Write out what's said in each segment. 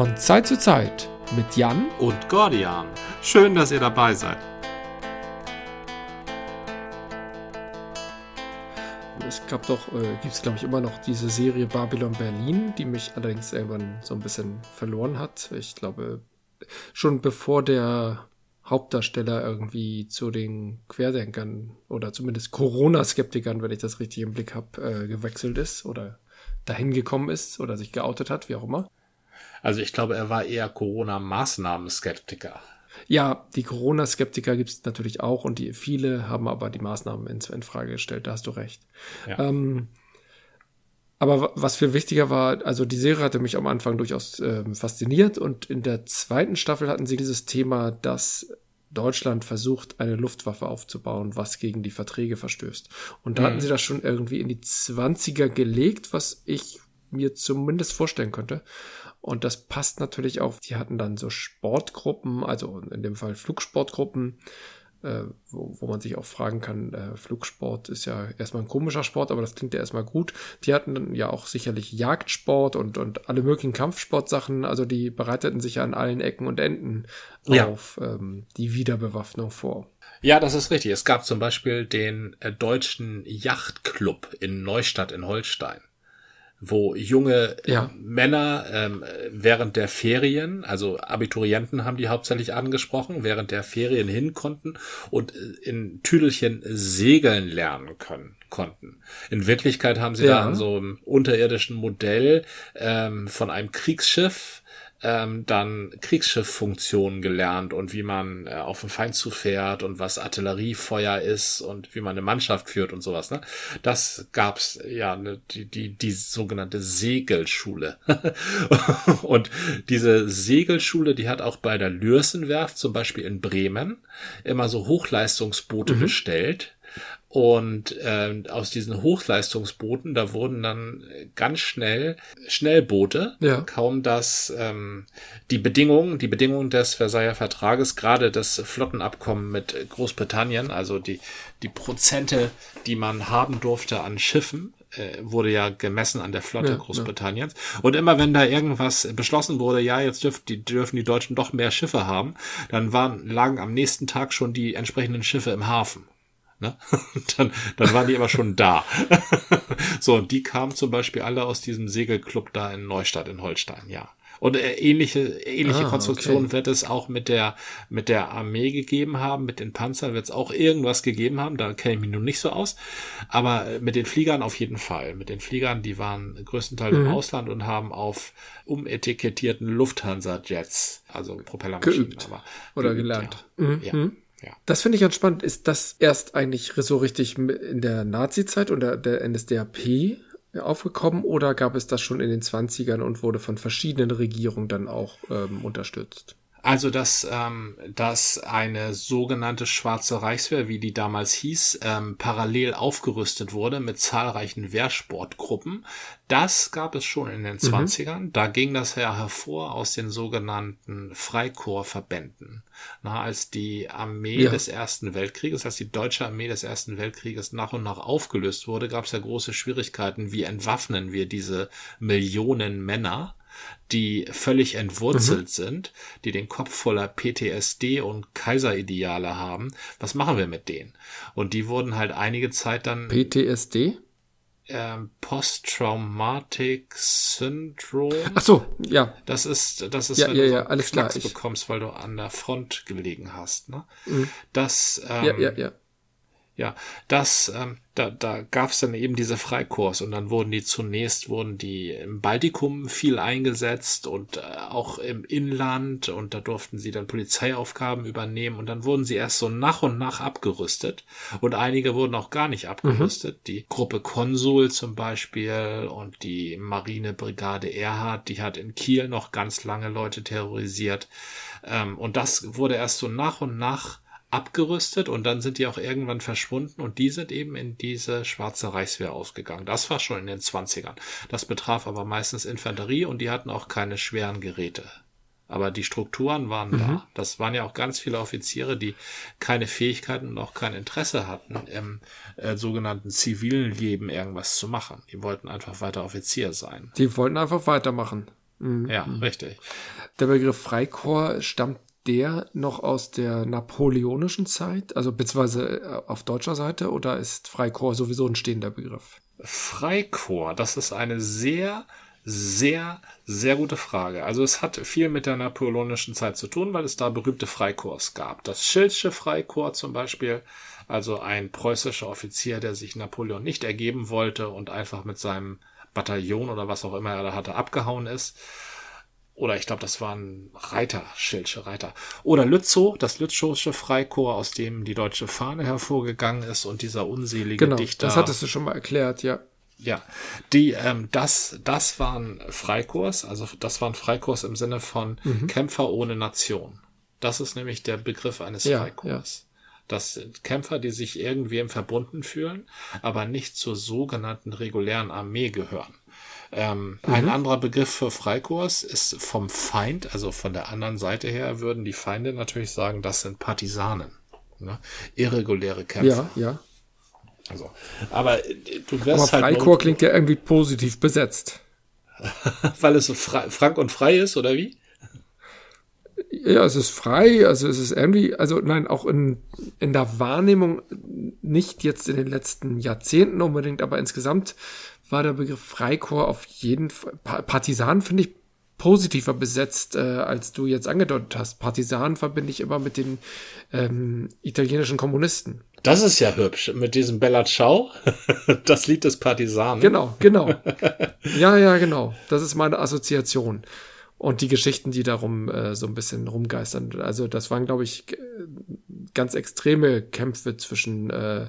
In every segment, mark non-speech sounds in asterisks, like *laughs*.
Von Zeit zu Zeit mit Jan und Gordian. Schön, dass ihr dabei seid. Es gab doch, äh, gibt es glaube ich immer noch diese Serie Babylon Berlin, die mich allerdings irgendwann so ein bisschen verloren hat. Ich glaube, schon bevor der Hauptdarsteller irgendwie zu den Querdenkern oder zumindest Corona-Skeptikern, wenn ich das richtig im Blick habe, äh, gewechselt ist oder dahin gekommen ist oder sich geoutet hat, wie auch immer. Also ich glaube, er war eher Corona-Maßnahmen-Skeptiker. Ja, die Corona-Skeptiker gibt es natürlich auch und die viele haben aber die Maßnahmen in, in Frage gestellt, da hast du recht. Ja. Ähm, aber was viel wichtiger war, also die Serie hatte mich am Anfang durchaus ähm, fasziniert und in der zweiten Staffel hatten sie dieses Thema, dass Deutschland versucht, eine Luftwaffe aufzubauen, was gegen die Verträge verstößt. Und da mhm. hatten sie das schon irgendwie in die Zwanziger gelegt, was ich mir zumindest vorstellen könnte. Und das passt natürlich auch. Die hatten dann so Sportgruppen, also in dem Fall Flugsportgruppen, äh, wo, wo man sich auch fragen kann, äh, Flugsport ist ja erstmal ein komischer Sport, aber das klingt ja erstmal gut. Die hatten dann ja auch sicherlich Jagdsport und, und alle möglichen Kampfsportsachen, also die bereiteten sich ja an allen Ecken und Enden ja. auf ähm, die Wiederbewaffnung vor. Ja, das ist richtig. Es gab zum Beispiel den äh, deutschen Yachtclub in Neustadt in Holstein wo junge ja. Männer ähm, während der Ferien, also Abiturienten haben die hauptsächlich angesprochen, während der Ferien hin konnten und äh, in Tüdelchen segeln lernen können konnten. In Wirklichkeit haben sie ja. da an so einem unterirdischen Modell ähm, von einem Kriegsschiff ähm, dann Kriegsschifffunktionen gelernt und wie man äh, auf dem Feind zufährt und was Artilleriefeuer ist und wie man eine Mannschaft führt und sowas. Ne? Das gab's ja ne, die, die, die sogenannte Segelschule. *laughs* und diese Segelschule, die hat auch bei der Lürsenwerft zum Beispiel in Bremen immer so Hochleistungsboote mhm. bestellt und äh, aus diesen Hochleistungsbooten, da wurden dann ganz schnell Schnellboote, ja. kaum dass ähm, die Bedingungen, die Bedingungen des Versailler Vertrages, gerade das Flottenabkommen mit Großbritannien, also die, die Prozente, die man haben durfte an Schiffen, äh, wurde ja gemessen an der Flotte ja, Großbritanniens. Ja. Und immer wenn da irgendwas beschlossen wurde, ja, jetzt dürfen die, dürfen die Deutschen doch mehr Schiffe haben, dann waren, lagen am nächsten Tag schon die entsprechenden Schiffe im Hafen. Ne? *laughs* dann, dann waren die immer schon da. *laughs* so, und die kamen zum Beispiel alle aus diesem Segelclub da in Neustadt in Holstein, ja. Und äh, ähnliche, ähnliche ah, Konstruktionen okay. wird es auch mit der, mit der Armee gegeben haben, mit den Panzern wird es auch irgendwas gegeben haben, da kenne ich mich nun nicht so aus. Aber äh, mit den Fliegern auf jeden Fall. Mit den Fliegern, die waren größtenteils mhm. im Ausland und haben auf umetikettierten Lufthansa-Jets, also Propellermaschinen, geübt aber oder geübt, gelernt. Ja. Mhm. ja. Mhm. Ja. Das finde ich ganz spannend. Ist das erst eigentlich so richtig in der Nazi-Zeit oder der NSDAP aufgekommen oder gab es das schon in den 20ern und wurde von verschiedenen Regierungen dann auch ähm, unterstützt? Also, dass, ähm, dass eine sogenannte Schwarze Reichswehr, wie die damals hieß, ähm, parallel aufgerüstet wurde mit zahlreichen Wehrsportgruppen, das gab es schon in den mhm. 20ern. Da ging das ja hervor aus den sogenannten Freikorpsverbänden. Na, als die Armee ja. des Ersten Weltkrieges, als die deutsche Armee des Ersten Weltkrieges nach und nach aufgelöst wurde, gab es ja große Schwierigkeiten. Wie entwaffnen wir diese Millionen Männer? Die völlig entwurzelt mhm. sind, die den Kopf voller PTSD und Kaiserideale haben. Was machen wir mit denen? Und die wurden halt einige Zeit dann. PTSD? Ähm, Post-Traumatic Syndrome. Ach so, ja. Das ist, das ist, ja, wenn ja, du ja, alles klar. Ich bekommst, weil du an der Front gelegen hast. Ne? Mhm. Das, ähm, ja, ja, ja. Ja, das, ähm, da, da gab es dann eben diese Freikurs und dann wurden die zunächst wurden die im Baltikum viel eingesetzt und äh, auch im Inland und da durften sie dann Polizeiaufgaben übernehmen und dann wurden sie erst so nach und nach abgerüstet und einige wurden auch gar nicht abgerüstet. Mhm. Die Gruppe Konsul zum Beispiel und die Marinebrigade Erhard, die hat in Kiel noch ganz lange Leute terrorisiert ähm, und das wurde erst so nach und nach abgerüstet und dann sind die auch irgendwann verschwunden und die sind eben in diese schwarze Reichswehr ausgegangen. Das war schon in den 20ern. Das betraf aber meistens Infanterie und die hatten auch keine schweren Geräte. Aber die Strukturen waren mhm. da. Das waren ja auch ganz viele Offiziere, die keine Fähigkeiten und auch kein Interesse hatten, im äh, sogenannten zivilen Leben irgendwas zu machen. Die wollten einfach weiter Offizier sein. Die wollten einfach weitermachen. Mhm. Ja, richtig. Der Begriff Freikorps stammt der noch aus der napoleonischen Zeit, also beziehungsweise äh, auf deutscher Seite, oder ist Freikorps sowieso ein stehender Begriff? Freikorps, das ist eine sehr, sehr, sehr gute Frage. Also es hat viel mit der napoleonischen Zeit zu tun, weil es da berühmte Freikorps gab. Das Schildsche Freikorps zum Beispiel, also ein preußischer Offizier, der sich Napoleon nicht ergeben wollte und einfach mit seinem Bataillon oder was auch immer er da hatte abgehauen ist. Oder ich glaube, das waren Reiter, Schildsche Reiter. Oder Lützow, das Lützowsche Freikorps, aus dem die deutsche Fahne hervorgegangen ist und dieser unselige genau, Dichter. Das hattest du schon mal erklärt, ja. Ja, die, ähm, das, das waren Freikorps, also das waren Freikorps im Sinne von mhm. Kämpfer ohne Nation. Das ist nämlich der Begriff eines ja, Freikorps. Ja. Das sind Kämpfer, die sich irgendwem verbunden fühlen, aber nicht zur sogenannten regulären Armee gehören. Ähm, mhm. Ein anderer Begriff für Freikorps ist vom Feind, also von der anderen Seite her würden die Feinde natürlich sagen, das sind Partisanen. Ne? Irreguläre Kämpfer. Ja, ja. Also, aber äh, du wirst aber halt. Freikorps klingt ja irgendwie positiv besetzt. *laughs* Weil es so frank und frei ist, oder wie? Ja, es ist frei, also es ist irgendwie, also nein, auch in, in der Wahrnehmung, nicht jetzt in den letzten Jahrzehnten unbedingt, aber insgesamt war der Begriff Freikorps auf jeden Fall. Partisan finde ich positiver besetzt, äh, als du jetzt angedeutet hast. Partisan verbinde ich immer mit den ähm, italienischen Kommunisten. Das ist ja hübsch, mit diesem Bella Ciao, *laughs* das Lied des Partisanen. Genau, genau. *laughs* Ja, ja, genau. Das ist meine Assoziation. Und die Geschichten, die darum äh, so ein bisschen rumgeistern. Also das waren, glaube ich, ganz extreme Kämpfe zwischen äh,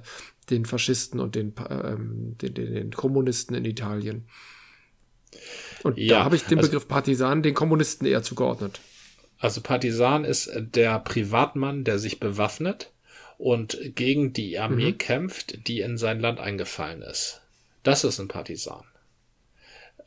den Faschisten und den, ähm, den, den, den Kommunisten in Italien. Und ja, da habe ich den also, Begriff Partisan den Kommunisten eher zugeordnet. Also Partisan ist der Privatmann, der sich bewaffnet und gegen die Armee mhm. kämpft, die in sein Land eingefallen ist. Das ist ein Partisan.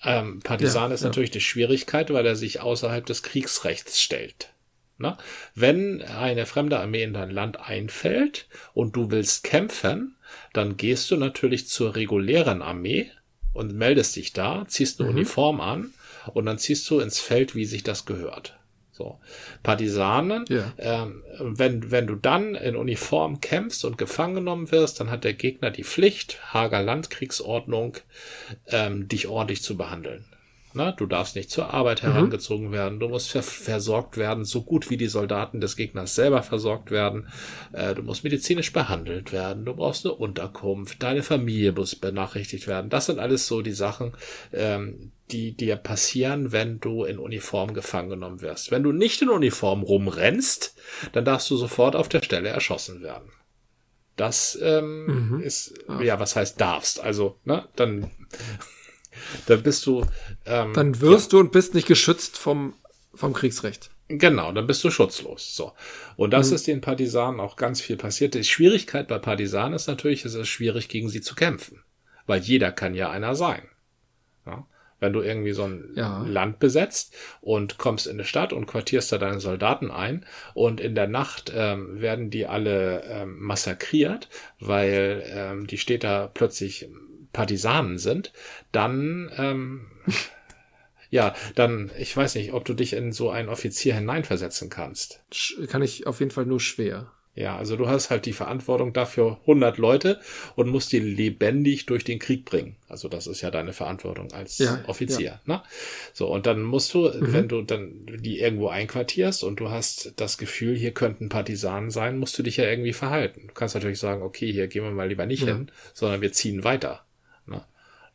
Ähm, Partisan ja, ist ja. natürlich die Schwierigkeit, weil er sich außerhalb des Kriegsrechts stellt. Na? Wenn eine fremde Armee in dein Land einfällt und du willst kämpfen, dann gehst du natürlich zur regulären Armee und meldest dich da, ziehst eine mhm. Uniform an und dann ziehst du ins Feld, wie sich das gehört. So. Partisanen, ja. ähm, wenn, wenn du dann in Uniform kämpfst und gefangen genommen wirst, dann hat der Gegner die Pflicht, Hager Landkriegsordnung, ähm, dich ordentlich zu behandeln. Na, du darfst nicht zur Arbeit mhm. herangezogen mhm. werden. Du musst ver versorgt werden, so gut wie die Soldaten des Gegners selber versorgt werden. Äh, du musst medizinisch behandelt werden. Du brauchst eine Unterkunft. Deine Familie muss benachrichtigt werden. Das sind alles so die Sachen, ähm, die dir passieren, wenn du in Uniform gefangen genommen wirst. Wenn du nicht in Uniform rumrennst, dann darfst du sofort auf der Stelle erschossen werden. Das ähm, mhm. ist, ja, was heißt darfst? Also, ne, dann dann bist du. Ähm, dann wirst ja. du und bist nicht geschützt vom, vom Kriegsrecht. Genau, dann bist du schutzlos. So. Und das mhm. ist den Partisanen auch ganz viel passiert. Die Schwierigkeit bei Partisanen ist natürlich, es ist schwierig, gegen sie zu kämpfen. Weil jeder kann ja einer sein. Ja? Wenn du irgendwie so ein ja. Land besetzt und kommst in eine Stadt und quartierst da deine Soldaten ein und in der Nacht ähm, werden die alle ähm, massakriert, weil ähm, die Städter plötzlich Partisanen sind, dann ähm, ja, dann, ich weiß nicht, ob du dich in so einen Offizier hineinversetzen kannst. Kann ich auf jeden Fall nur schwer. Ja, also du hast halt die Verantwortung dafür 100 Leute und musst die lebendig durch den Krieg bringen. Also das ist ja deine Verantwortung als ja, Offizier. Ja. Ne? So, und dann musst du, mhm. wenn du dann die irgendwo einquartierst und du hast das Gefühl, hier könnten Partisanen sein, musst du dich ja irgendwie verhalten. Du kannst natürlich sagen, okay, hier gehen wir mal lieber nicht ja. hin, sondern wir ziehen weiter.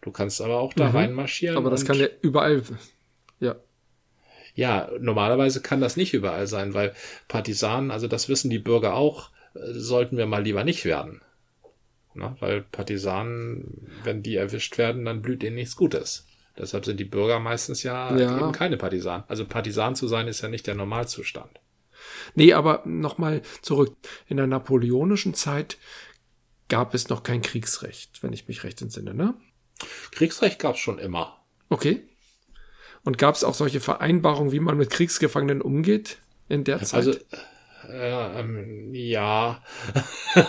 Du kannst aber auch da mhm. reinmarschieren. Aber das kann ja überall, ja. Ja, normalerweise kann das nicht überall sein, weil Partisanen, also das wissen die Bürger auch, äh, sollten wir mal lieber nicht werden. Na, weil Partisanen, wenn die erwischt werden, dann blüht ihnen nichts Gutes. Deshalb sind die Bürger meistens ja, ja. eben keine Partisanen. Also Partisan zu sein ist ja nicht der Normalzustand. Nee, aber nochmal zurück. In der napoleonischen Zeit gab es noch kein Kriegsrecht, wenn ich mich recht entsinne, ne? Kriegsrecht gab es schon immer. Okay. Und gab es auch solche Vereinbarungen, wie man mit Kriegsgefangenen umgeht in der Zeit? Also äh, ähm, ja, *laughs*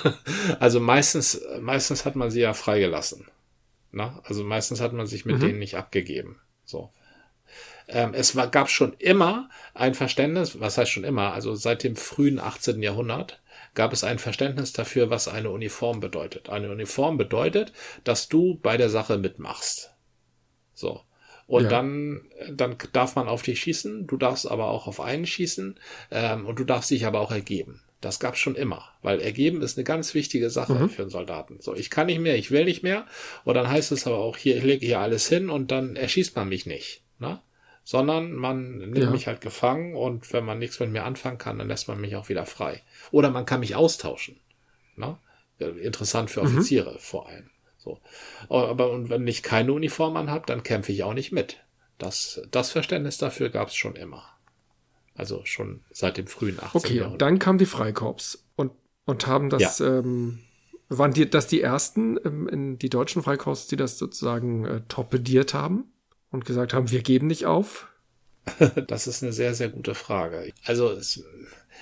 also meistens, meistens hat man sie ja freigelassen. Na? Also meistens hat man sich mit mhm. denen nicht abgegeben. So. ähm, es war, gab schon immer ein Verständnis, was heißt schon immer, also seit dem frühen 18. Jahrhundert gab es ein Verständnis dafür, was eine Uniform bedeutet. Eine Uniform bedeutet, dass du bei der Sache mitmachst. So. Und ja. dann, dann darf man auf dich schießen, du darfst aber auch auf einen schießen ähm, und du darfst dich aber auch ergeben. Das gab's schon immer, weil ergeben ist eine ganz wichtige Sache mhm. für einen Soldaten. So, ich kann nicht mehr, ich will nicht mehr. Und dann heißt es aber auch, hier, ich lege hier alles hin und dann erschießt man mich nicht. Ne? Sondern man nimmt ja. mich halt gefangen und wenn man nichts mit mir anfangen kann, dann lässt man mich auch wieder frei. Oder man kann mich austauschen. Ne? Interessant für mhm. Offiziere mhm. vor allem. So. Aber und wenn ich keine Uniform anhab, dann kämpfe ich auch nicht mit. Das, das Verständnis dafür gab's schon immer. Also schon seit dem frühen 18. Okay, Jahrhundert. und dann kam die Freikorps und, und haben das, ja. ähm, waren die, das die ersten ähm, in die deutschen Freikorps, die das sozusagen äh, torpediert haben und gesagt haben, wir geben nicht auf? *laughs* das ist eine sehr, sehr gute Frage. Also es,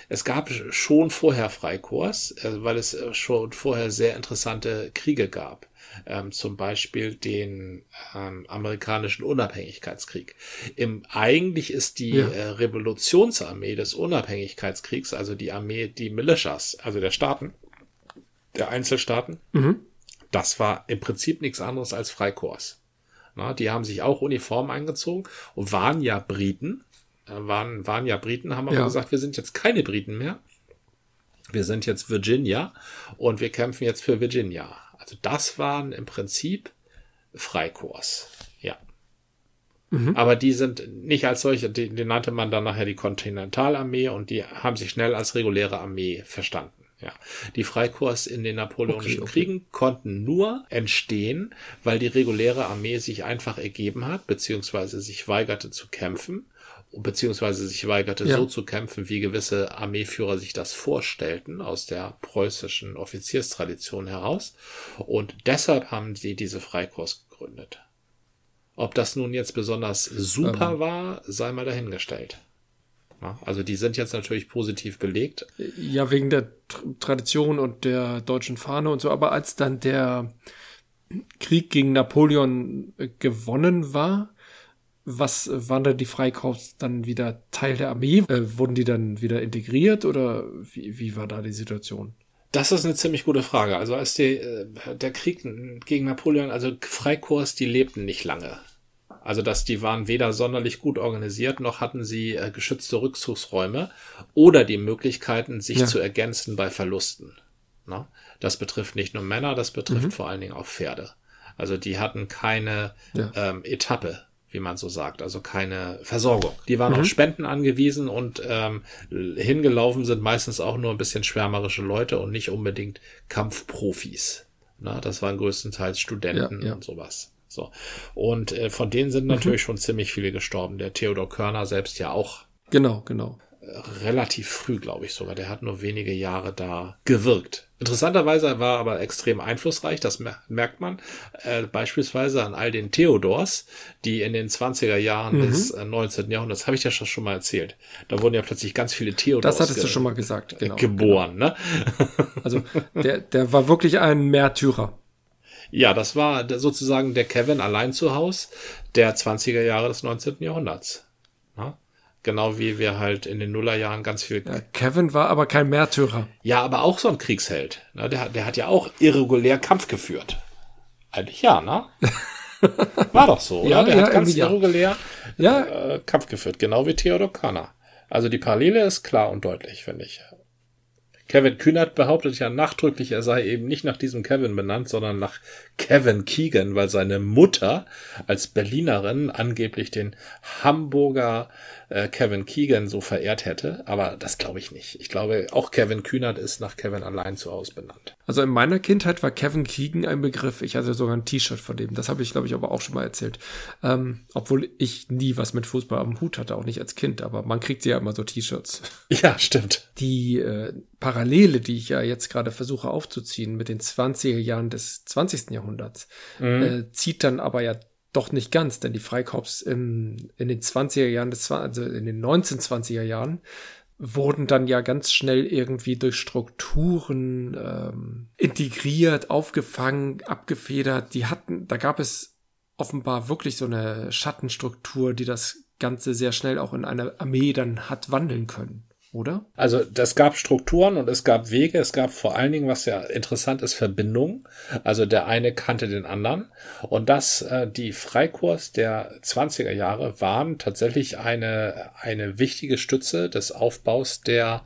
es gab schon vorher Freikorps, äh, weil es äh, schon vorher sehr interessante Kriege gab ähm, zum Beispiel den ähm, amerikanischen Unabhängigkeitskrieg. Im, eigentlich ist die ja. äh, Revolutionsarmee des Unabhängigkeitskriegs, also die Armee, die Militias, also der Staaten, der Einzelstaaten, mhm. das war im Prinzip nichts anderes als Freikorps. Na, die haben sich auch Uniform eingezogen und waren ja Briten, äh, waren, waren ja Briten, haben aber ja. gesagt, wir sind jetzt keine Briten mehr. Wir sind jetzt Virginia und wir kämpfen jetzt für Virginia. Also das waren im Prinzip Freikorps. Ja. Mhm. Aber die sind nicht als solche, die, die nannte man dann nachher die Kontinentalarmee und die haben sich schnell als reguläre Armee verstanden. Ja, die Freikorps in den napoleonischen okay, okay. Kriegen konnten nur entstehen, weil die reguläre Armee sich einfach ergeben hat, beziehungsweise sich weigerte zu kämpfen beziehungsweise sich weigerte, ja. so zu kämpfen, wie gewisse Armeeführer sich das vorstellten, aus der preußischen Offizierstradition heraus. Und deshalb haben sie diese Freikorps gegründet. Ob das nun jetzt besonders super ähm. war, sei mal dahingestellt. Also die sind jetzt natürlich positiv belegt. Ja, wegen der Tradition und der deutschen Fahne und so, aber als dann der Krieg gegen Napoleon äh, gewonnen war, was waren da die Freikorps dann wieder Teil der Armee? Äh, wurden die dann wieder integriert oder wie, wie war da die Situation? Das ist eine ziemlich gute Frage. Also als die, äh, der Krieg gegen Napoleon, also Freikorps, die lebten nicht lange. Also dass die waren weder sonderlich gut organisiert, noch hatten sie äh, geschützte Rückzugsräume oder die Möglichkeiten, sich ja. zu ergänzen bei Verlusten. Na? Das betrifft nicht nur Männer, das betrifft mhm. vor allen Dingen auch Pferde. Also die hatten keine ja. ähm, Etappe wie man so sagt, also keine Versorgung. Die waren mhm. auf Spenden angewiesen und ähm, hingelaufen sind meistens auch nur ein bisschen schwärmerische Leute und nicht unbedingt Kampfprofis. Na, das waren größtenteils Studenten ja, ja. und sowas. So. Und äh, von denen sind mhm. natürlich schon ziemlich viele gestorben. Der Theodor Körner selbst ja auch. Genau, genau relativ früh, glaube ich sogar. Der hat nur wenige Jahre da gewirkt. Interessanterweise war er aber extrem einflussreich, das merkt man äh, beispielsweise an all den Theodors, die in den 20er Jahren mhm. des äh, 19. Jahrhunderts, habe ich ja schon mal erzählt, da wurden ja plötzlich ganz viele Theodors Das hattest du schon mal gesagt, genau. Geboren, genau. ne? Also der, der war wirklich ein Märtyrer. Ja, das war sozusagen der Kevin allein zu Haus der 20er Jahre des 19. Jahrhunderts. Genau wie wir halt in den Nullerjahren ganz viel. Ja, Kevin war aber kein Märtyrer. Ja, aber auch so ein Kriegsheld. Ne? Der, der hat ja auch irregulär Kampf geführt. Eigentlich ja, ne? *laughs* War doch so, ja, oder? Der ja, hat ganz irregulär ja. Äh, Kampf geführt, genau wie Theodor Körner. Also die Parallele ist klar und deutlich, finde ich. Kevin Kühnert behauptet ja nachdrücklich, er sei eben nicht nach diesem Kevin benannt, sondern nach Kevin Keegan, weil seine Mutter als Berlinerin angeblich den Hamburger äh, Kevin Keegan so verehrt hätte, aber das glaube ich nicht. Ich glaube, auch Kevin Kühnert ist nach Kevin allein zu Hause benannt. Also in meiner Kindheit war Kevin Keegan ein Begriff. Ich hatte sogar ein T-Shirt von dem. Das habe ich, glaube ich, aber auch schon mal erzählt. Ähm, obwohl ich nie was mit Fußball am Hut hatte, auch nicht als Kind, aber man kriegt ja immer so T-Shirts. *laughs* Ja, stimmt. Die äh, Parallele, die ich ja jetzt gerade versuche aufzuziehen mit den 20er Jahren des 20. Jahrhunderts, mhm. äh, zieht dann aber ja doch nicht ganz, denn die Freikorps in, in den 20er Jahren, des, also in den 1920er Jahren, wurden dann ja ganz schnell irgendwie durch Strukturen ähm, integriert, aufgefangen, abgefedert. Die hatten, da gab es offenbar wirklich so eine Schattenstruktur, die das Ganze sehr schnell auch in eine Armee dann hat wandeln können oder? Also das gab Strukturen und es gab Wege, es gab vor allen Dingen, was ja interessant ist, Verbindungen. Also der eine kannte den anderen. Und das, äh, die Freikorps der 20er Jahre waren tatsächlich eine, eine wichtige Stütze des Aufbaus der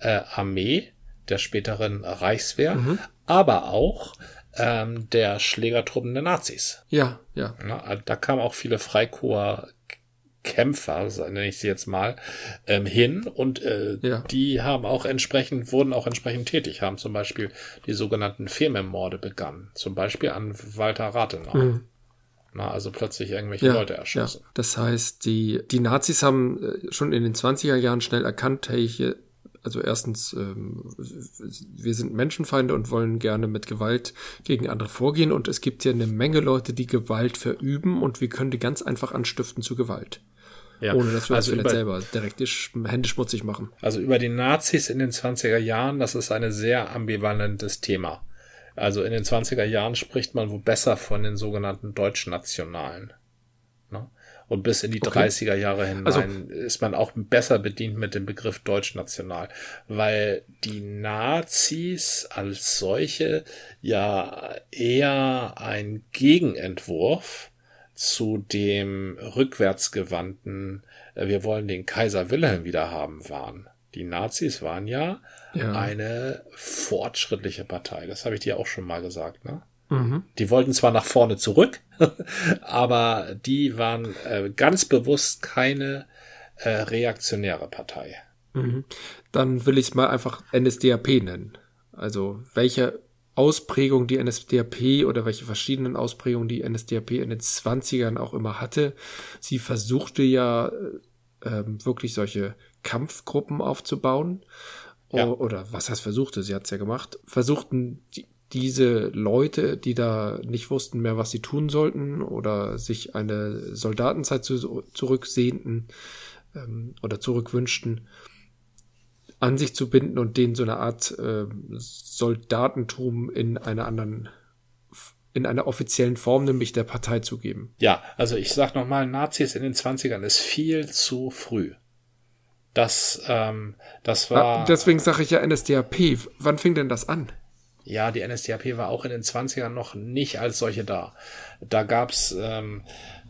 äh, Armee, der späteren Reichswehr, mhm. aber auch ähm, der Schlägertruppen der Nazis. Ja, ja. ja da kamen auch viele Freikorps Kämpfer, nenne ich sie jetzt mal, ähm, hin und äh, ja. die haben auch entsprechend, wurden auch entsprechend tätig, haben zum Beispiel die sogenannten Femem-Morde begangen, zum Beispiel an Walter Rathenau. Mhm. Na, also plötzlich irgendwelche ja, Leute erschossen. Ja. Das heißt, die, die Nazis haben äh, schon in den 20er Jahren schnell erkannt, hey, hier, also erstens, ähm, wir sind Menschenfeinde und wollen gerne mit Gewalt gegen andere vorgehen und es gibt hier eine Menge Leute, die Gewalt verüben und wir können die ganz einfach anstiften zu Gewalt. Ja. Ohne dass wir also das selber direkt die Hände schmutzig machen. Also über die Nazis in den 20er Jahren, das ist ein sehr ambivalentes Thema. Also in den 20er Jahren spricht man wohl besser von den sogenannten Deutschnationalen. Ne? Und bis in die okay. 30er Jahre hinein also, ist man auch besser bedient mit dem Begriff deutschnational, weil die Nazis als solche ja eher ein Gegenentwurf zu dem rückwärtsgewandten, äh, wir wollen den Kaiser Wilhelm wieder haben, waren. Die Nazis waren ja, ja. eine fortschrittliche Partei. Das habe ich dir auch schon mal gesagt. Ne? Mhm. Die wollten zwar nach vorne zurück, *laughs* aber die waren äh, ganz bewusst keine äh, reaktionäre Partei. Mhm. Dann will ich es mal einfach NSDAP nennen. Also welche Ausprägung die NSDAP oder welche verschiedenen Ausprägungen die NSDAP in den 20ern auch immer hatte. Sie versuchte ja äh, wirklich solche Kampfgruppen aufzubauen. Ja. Oder was heißt versuchte? Sie hat es ja gemacht. Versuchten die, diese Leute, die da nicht wussten mehr, was sie tun sollten oder sich eine Soldatenzeit zu, zurücksehnten ähm, oder zurückwünschten, an sich zu binden und denen so eine Art äh, Soldatentum in einer anderen in einer offiziellen Form, nämlich der Partei zu geben. Ja, also ich sag nochmal, Nazis in den 20ern ist viel zu früh. Das, ähm, das war. Ja, deswegen sage ich ja NSDAP. Wann fing denn das an? Ja, die NSDAP war auch in den 20ern noch nicht als solche da. Da gab's ähm,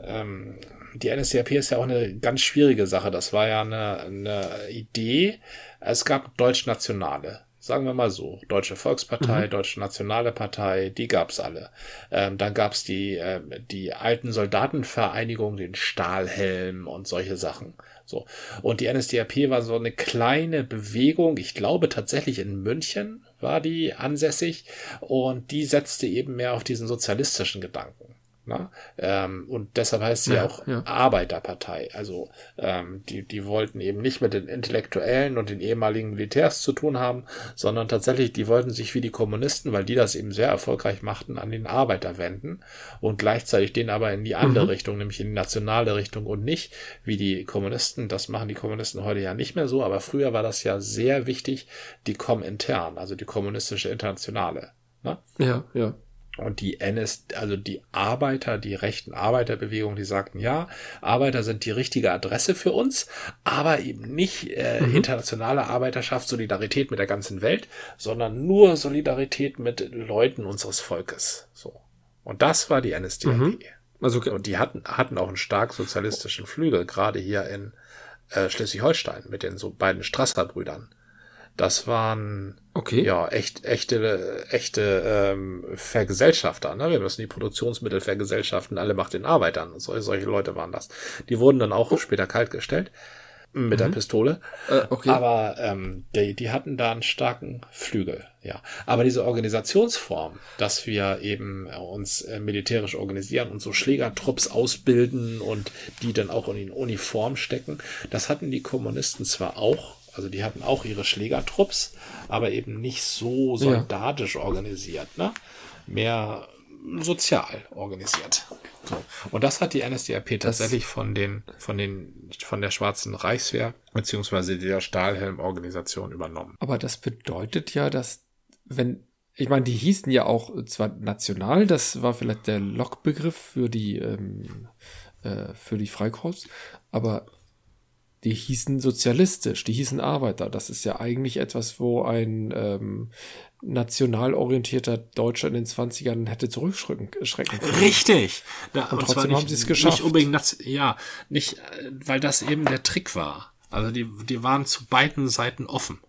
ähm, die NSDAP ist ja auch eine ganz schwierige Sache. Das war ja eine, eine Idee. Es gab Deutschnationale. Sagen wir mal so. Deutsche Volkspartei, mhm. Deutsche Nationale Partei, die gab's alle. Ähm, dann gab's die, äh, die alten Soldatenvereinigung, den Stahlhelm und solche Sachen. So. Und die NSDAP war so eine kleine Bewegung. Ich glaube tatsächlich in München war die ansässig. Und die setzte eben mehr auf diesen sozialistischen Gedanken. Ne? Ähm, und deshalb heißt sie ja, auch ja. Arbeiterpartei. Also ähm, die, die wollten eben nicht mit den Intellektuellen und den ehemaligen Militärs zu tun haben, sondern tatsächlich, die wollten sich wie die Kommunisten, weil die das eben sehr erfolgreich machten, an den Arbeiter wenden und gleichzeitig den aber in die andere mhm. Richtung, nämlich in die nationale Richtung und nicht wie die Kommunisten. Das machen die Kommunisten heute ja nicht mehr so, aber früher war das ja sehr wichtig, die Komintern, also die kommunistische Internationale. Ne? Ja, ja. Und die NS, also die Arbeiter, die rechten Arbeiterbewegung, die sagten, ja, Arbeiter sind die richtige Adresse für uns, aber eben nicht äh, mhm. internationale Arbeiterschaft, Solidarität mit der ganzen Welt, sondern nur Solidarität mit Leuten unseres Volkes. So. Und das war die NSDAP. Mhm. Also, und die hatten, hatten auch einen stark sozialistischen Flügel, gerade hier in äh, Schleswig-Holstein mit den so beiden Strasser-Brüdern. Das waren okay. ja echt echte echte ähm, Vergesellschafter. Ne? Wir müssen die Produktionsmittel vergesellschaften. Alle macht den Arbeitern. Und solche, Leute waren das. Die wurden dann auch oh. später kaltgestellt mit mhm. der Pistole. Äh, okay. Aber ähm, die, die hatten da einen starken Flügel, ja. Aber diese Organisationsform, dass wir eben uns äh, militärisch organisieren und so Schlägertrupps ausbilden und die dann auch in Uniform stecken, das hatten die Kommunisten zwar auch also die hatten auch ihre Schlägertrupps, aber eben nicht so soldatisch ja. organisiert, ne? Mehr sozial organisiert. So. Und das hat die NSDAP tatsächlich von den, von den, von der Schwarzen Reichswehr beziehungsweise der Stahlhelm-Organisation übernommen. Aber das bedeutet ja, dass wenn, ich meine, die hießen ja auch zwar national, das war vielleicht der Lockbegriff für die ähm, äh, für die Freikorps, aber die hießen sozialistisch, die hießen Arbeiter. Das ist ja eigentlich etwas, wo ein ähm, national orientierter Deutscher in den 20ern hätte zurückschrecken können. Richtig. Da, und, und trotzdem nicht, haben sie es geschafft. Nicht unbedingt, ja, nicht, äh, weil das eben der Trick war. Also die, die waren zu beiden Seiten offen.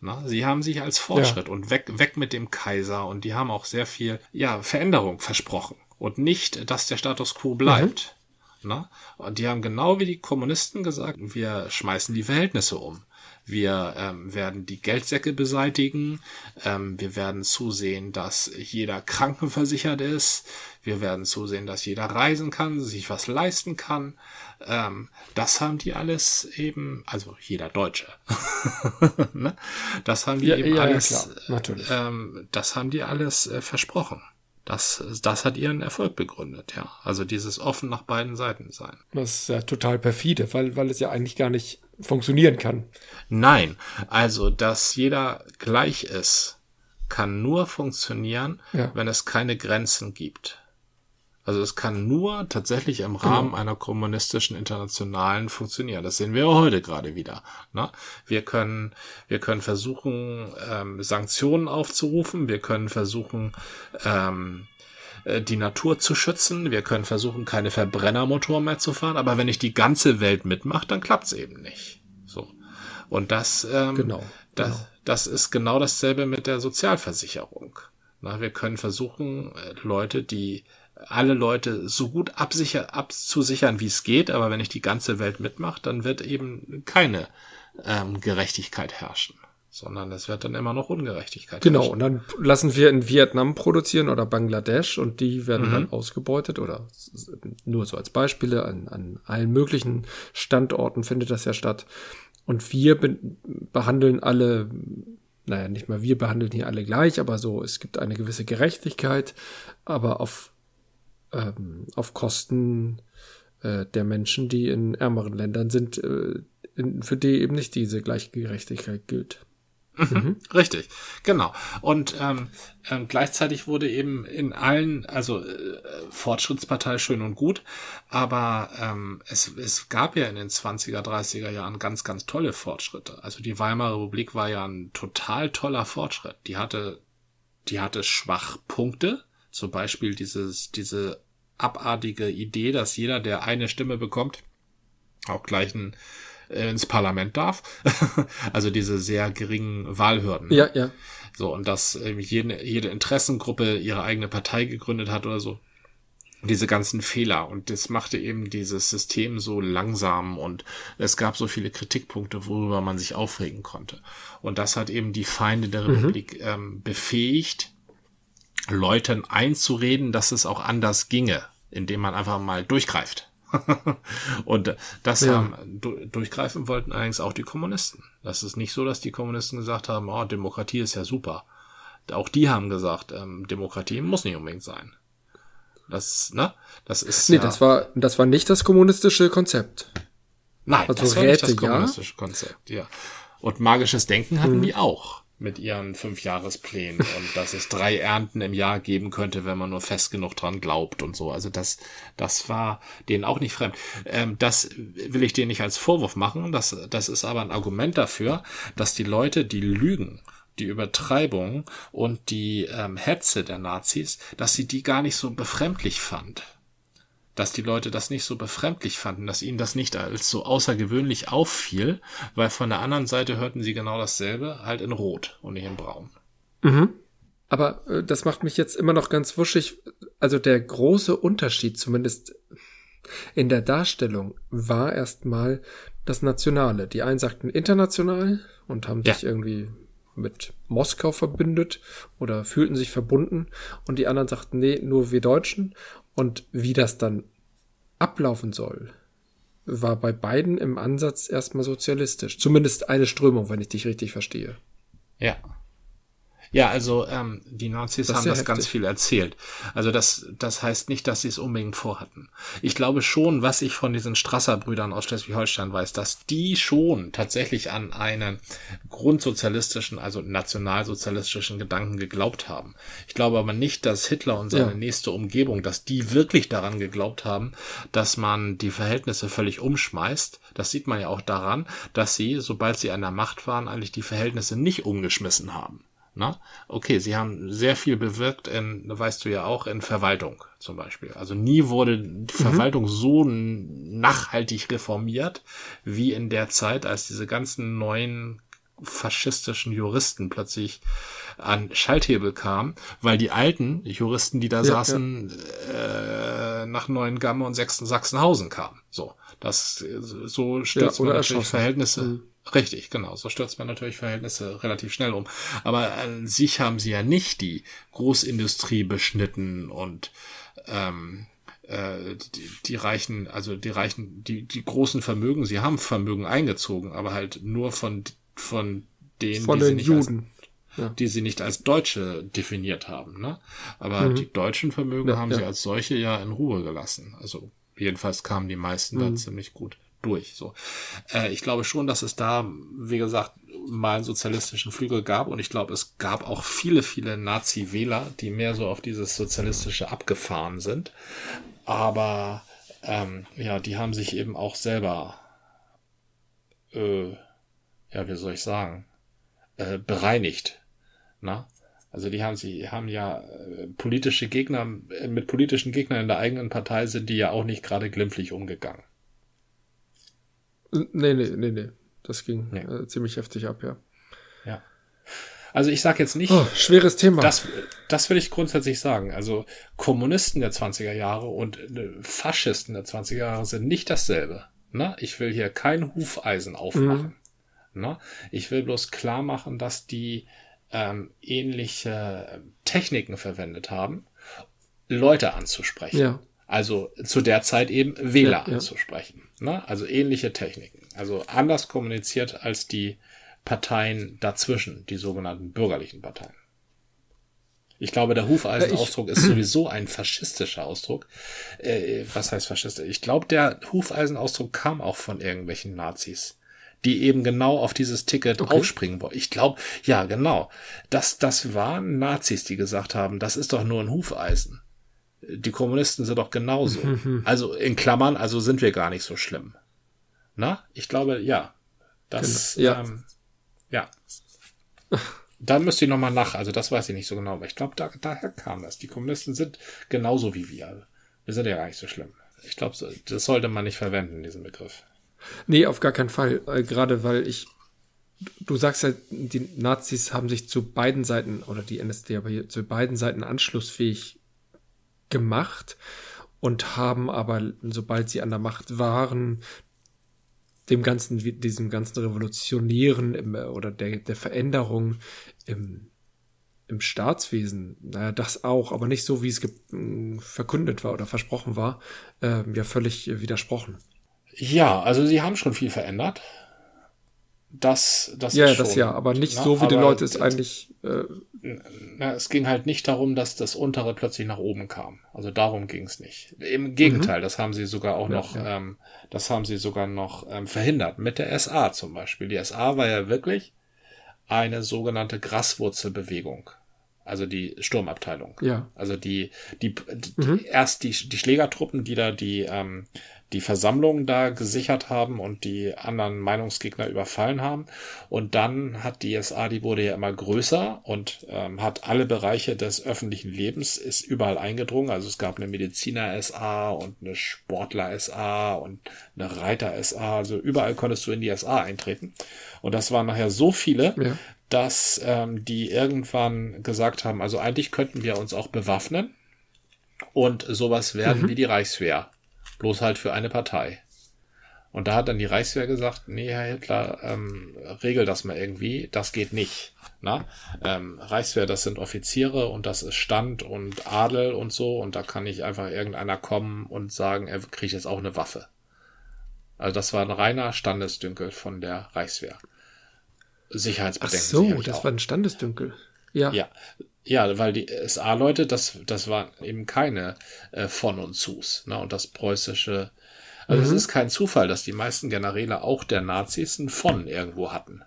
Na, sie haben sich als Fortschritt ja. und weg, weg mit dem Kaiser und die haben auch sehr viel, ja, Veränderung versprochen und nicht, dass der Status quo bleibt. Mhm. Na? Und die haben genau wie die Kommunisten gesagt, wir schmeißen die Verhältnisse um. Wir ähm, werden die Geldsäcke beseitigen. Ähm, wir werden zusehen, dass jeder krankenversichert ist. Wir werden zusehen, dass jeder reisen kann, sich was leisten kann. Ähm, das haben die alles eben, also jeder Deutsche. *laughs* ne? Das haben die ja, eben ja, alles, ja, natürlich. Ähm, das haben die alles äh, versprochen. Das, das hat ihren Erfolg begründet, ja. Also dieses offen nach beiden Seiten sein. Das ist ja total perfide, weil, weil es ja eigentlich gar nicht funktionieren kann. Nein, also dass jeder gleich ist, kann nur funktionieren, ja. wenn es keine Grenzen gibt. Also es kann nur tatsächlich im. Rahmen genau. einer kommunistischen Internationalen funktionieren. Das sehen wir heute gerade wieder. Ne? Wir können, wir können versuchen, ähm, Sanktionen aufzurufen. Wir können versuchen, ähm, äh, die Natur zu schützen. Wir können versuchen, keine Verbrennermotoren mehr zu fahren. Aber wenn nicht die ganze Welt mitmacht, dann klappt's eben nicht. So. Und das, ähm, genau, das, genau. das ist genau dasselbe mit der Sozialversicherung. Na, wir können versuchen, äh, Leute, die alle Leute so gut absicher, abzusichern, wie es geht, aber wenn nicht die ganze Welt mitmacht, dann wird eben keine ähm, Gerechtigkeit herrschen, sondern es wird dann immer noch Ungerechtigkeit genau, herrschen. Genau, und dann lassen wir in Vietnam produzieren oder Bangladesch und die werden mhm. dann ausgebeutet oder nur so als Beispiele, an, an allen möglichen Standorten findet das ja statt. Und wir be behandeln alle naja, nicht mal wir behandeln hier alle gleich, aber so, es gibt eine gewisse Gerechtigkeit, aber auf ähm, auf Kosten äh, der Menschen, die in ärmeren Ländern sind, äh, in, für die eben nicht diese Gleichgerechtigkeit gilt. Mhm. mhm. Richtig, genau. Und ähm, ähm, gleichzeitig wurde eben in allen, also äh, Fortschrittspartei schön und gut, aber ähm, es, es gab ja in den 20er, 30er Jahren ganz, ganz tolle Fortschritte. Also die Weimarer Republik war ja ein total toller Fortschritt. Die hatte, die hatte Schwachpunkte, zum Beispiel dieses, diese abartige Idee, dass jeder, der eine Stimme bekommt, auch gleich ein, äh, ins Parlament darf. *laughs* also diese sehr geringen Wahlhürden. Ja, ja. So, und dass äh, jede, jede Interessengruppe ihre eigene Partei gegründet hat oder so. Diese ganzen Fehler. Und das machte eben dieses System so langsam und es gab so viele Kritikpunkte, worüber man sich aufregen konnte. Und das hat eben die Feinde der mhm. Republik ähm, befähigt, Leuten einzureden, dass es auch anders ginge, indem man einfach mal durchgreift. *laughs* und das ja. haben, durchgreifen wollten allerdings auch die Kommunisten. Das ist nicht so, dass die Kommunisten gesagt haben, oh, Demokratie ist ja super. Auch die haben gesagt, ähm, Demokratie muss nicht unbedingt sein. Das, ne? Das ist. Nee, ja, das war, das war nicht das kommunistische Konzept. Nein, also das war Räte, nicht das kommunistische ja? Konzept, ja. Und magisches Denken hatten hm. die auch mit ihren Fünfjahresplänen und dass es drei Ernten im Jahr geben könnte, wenn man nur fest genug dran glaubt und so. Also das, das war denen auch nicht fremd. Ähm, das will ich denen nicht als Vorwurf machen. Das, das ist aber ein Argument dafür, dass die Leute, die lügen, die Übertreibung und die ähm, Hetze der Nazis, dass sie die gar nicht so befremdlich fand dass die Leute das nicht so befremdlich fanden, dass ihnen das nicht als so außergewöhnlich auffiel, weil von der anderen Seite hörten sie genau dasselbe, halt in Rot und nicht in Braun. Mhm. Aber äh, das macht mich jetzt immer noch ganz wuschig. Also der große Unterschied, zumindest in der Darstellung, war erstmal das Nationale. Die einen sagten international und haben ja. sich irgendwie mit Moskau verbündet oder fühlten sich verbunden und die anderen sagten, nee, nur wir Deutschen und wie das dann ablaufen soll, war bei beiden im Ansatz erstmal sozialistisch. Zumindest eine Strömung, wenn ich dich richtig verstehe. Ja. Ja, also ähm, die Nazis das haben das heftig. ganz viel erzählt. Also das, das heißt nicht, dass sie es unbedingt vorhatten. Ich glaube schon, was ich von diesen Strasser-Brüdern aus Schleswig-Holstein weiß, dass die schon tatsächlich an einen grundsozialistischen, also nationalsozialistischen Gedanken geglaubt haben. Ich glaube aber nicht, dass Hitler und seine ja. nächste Umgebung, dass die wirklich daran geglaubt haben, dass man die Verhältnisse völlig umschmeißt. Das sieht man ja auch daran, dass sie, sobald sie an der Macht waren, eigentlich die Verhältnisse nicht umgeschmissen haben. Na? Okay, sie haben sehr viel bewirkt in, weißt du ja auch, in Verwaltung zum Beispiel. Also nie wurde die mhm. Verwaltung so nachhaltig reformiert wie in der Zeit, als diese ganzen neuen faschistischen Juristen plötzlich an Schalthebel kamen, weil die alten Juristen, die da ja, saßen, ja. Äh, nach Neuen Gamme und Sechsten Sachsenhausen kamen. So, das so stürzt ja, man natürlich Verhältnisse. Mhm. Richtig, genau. So stürzt man natürlich Verhältnisse relativ schnell um. Aber an sich haben sie ja nicht die Großindustrie beschnitten und ähm, äh, die, die reichen, also die reichen, die, die großen Vermögen, sie haben Vermögen eingezogen, aber halt nur von, von denen, von die den Juden. Als, ja. die sie nicht als Deutsche definiert haben. Ne? Aber mhm. die deutschen Vermögen ja, haben ja. sie als solche ja in Ruhe gelassen. Also jedenfalls kamen die meisten mhm. da ziemlich gut durch. So, äh, ich glaube schon, dass es da, wie gesagt, mal einen sozialistischen Flügel gab und ich glaube, es gab auch viele, viele Nazi-Wähler, die mehr so auf dieses sozialistische abgefahren sind. Aber ähm, ja, die haben sich eben auch selber, äh, ja, wie soll ich sagen, äh, bereinigt. Na? Also die haben sie haben ja äh, politische Gegner äh, mit politischen Gegnern in der eigenen Partei sind die ja auch nicht gerade glimpflich umgegangen. Nee, nee, nee, nee. Das ging nee. äh, ziemlich heftig ab, ja. Ja. Also ich sage jetzt nicht. Oh, schweres Thema. Das, das will ich grundsätzlich sagen. Also Kommunisten der 20er Jahre und äh, Faschisten der 20er Jahre sind nicht dasselbe. Na, ich will hier kein Hufeisen aufmachen. Mhm. Na, ich will bloß klar machen, dass die ähm, ähnliche Techniken verwendet haben, Leute anzusprechen. Ja. Also zu der Zeit eben Wähler ja, ja. anzusprechen. Ne? Also ähnliche Techniken. Also anders kommuniziert als die Parteien dazwischen, die sogenannten bürgerlichen Parteien. Ich glaube, der Hufeisenausdruck ist sowieso ein faschistischer Ausdruck. Äh, was heißt faschistisch? Ich glaube, der Hufeisenausdruck kam auch von irgendwelchen Nazis, die eben genau auf dieses Ticket okay. aufspringen wollten. Ich glaube, ja, genau. Das, das waren Nazis, die gesagt haben, das ist doch nur ein Hufeisen die Kommunisten sind doch genauso. also in Klammern, also sind wir gar nicht so schlimm. Na, ich glaube, ja. Das, genau. ja. Ähm, ja. *laughs* da müsste ich nochmal nach, also das weiß ich nicht so genau, aber ich glaube, da, daher kam das. Die Kommunisten sind genauso wie wir. Wir sind ja gar nicht so schlimm. Ich glaube, das sollte man nicht verwenden, diesen Begriff. Nee, auf gar keinen Fall. Äh, gerade weil ich, du sagst ja, die Nazis haben sich zu beiden Seiten, oder die NSD, aber hier zu beiden Seiten anschlussfähig gemacht und haben aber, sobald sie an der Macht waren, dem ganzen, diesem ganzen Revolutionären im, oder der, der Veränderung im, im Staatswesen, naja, das auch, aber nicht so, wie es verkündet war oder versprochen war, äh, ja völlig widersprochen. Ja, also sie haben schon viel verändert. Das, das ja, das schon, ja, aber nicht na, so, wie die Leute es eigentlich. Äh, na, es ging halt nicht darum, dass das untere plötzlich nach oben kam. Also darum ging es nicht. Im Gegenteil, mhm. das haben sie sogar auch ja, noch, ja. Ähm, das haben sie sogar noch ähm, verhindert. Mit der SA zum Beispiel. Die SA war ja wirklich eine sogenannte Graswurzelbewegung. Also die Sturmabteilung. Ja. Also die, die, die mhm. erst die, die Schlägertruppen, die da die, ähm, die Versammlung da gesichert haben und die anderen Meinungsgegner überfallen haben. Und dann hat die SA, die wurde ja immer größer und ähm, hat alle Bereiche des öffentlichen Lebens, ist überall eingedrungen. Also es gab eine Mediziner-SA und eine Sportler-SA und eine Reiter-SA. Also überall konntest du in die SA eintreten. Und das waren nachher so viele, ja. dass ähm, die irgendwann gesagt haben, also eigentlich könnten wir uns auch bewaffnen und sowas werden mhm. wie die Reichswehr bloß halt für eine Partei. Und da hat dann die Reichswehr gesagt, nee, Herr Hitler, ähm, regel das mal irgendwie, das geht nicht. Na? Ähm, Reichswehr, das sind Offiziere und das ist Stand und Adel und so und da kann nicht einfach irgendeiner kommen und sagen, er kriegt jetzt auch eine Waffe. Also das war ein reiner Standesdünkel von der Reichswehr. Sicherheitsbedenken. Ach so, das auch. war ein Standesdünkel. Ja. Ja. Ja, weil die SA-Leute, das, das waren eben keine äh, von und zus. Ne? Und das preußische, also mhm. es ist kein Zufall, dass die meisten Generäle auch der Nazis ein von irgendwo hatten.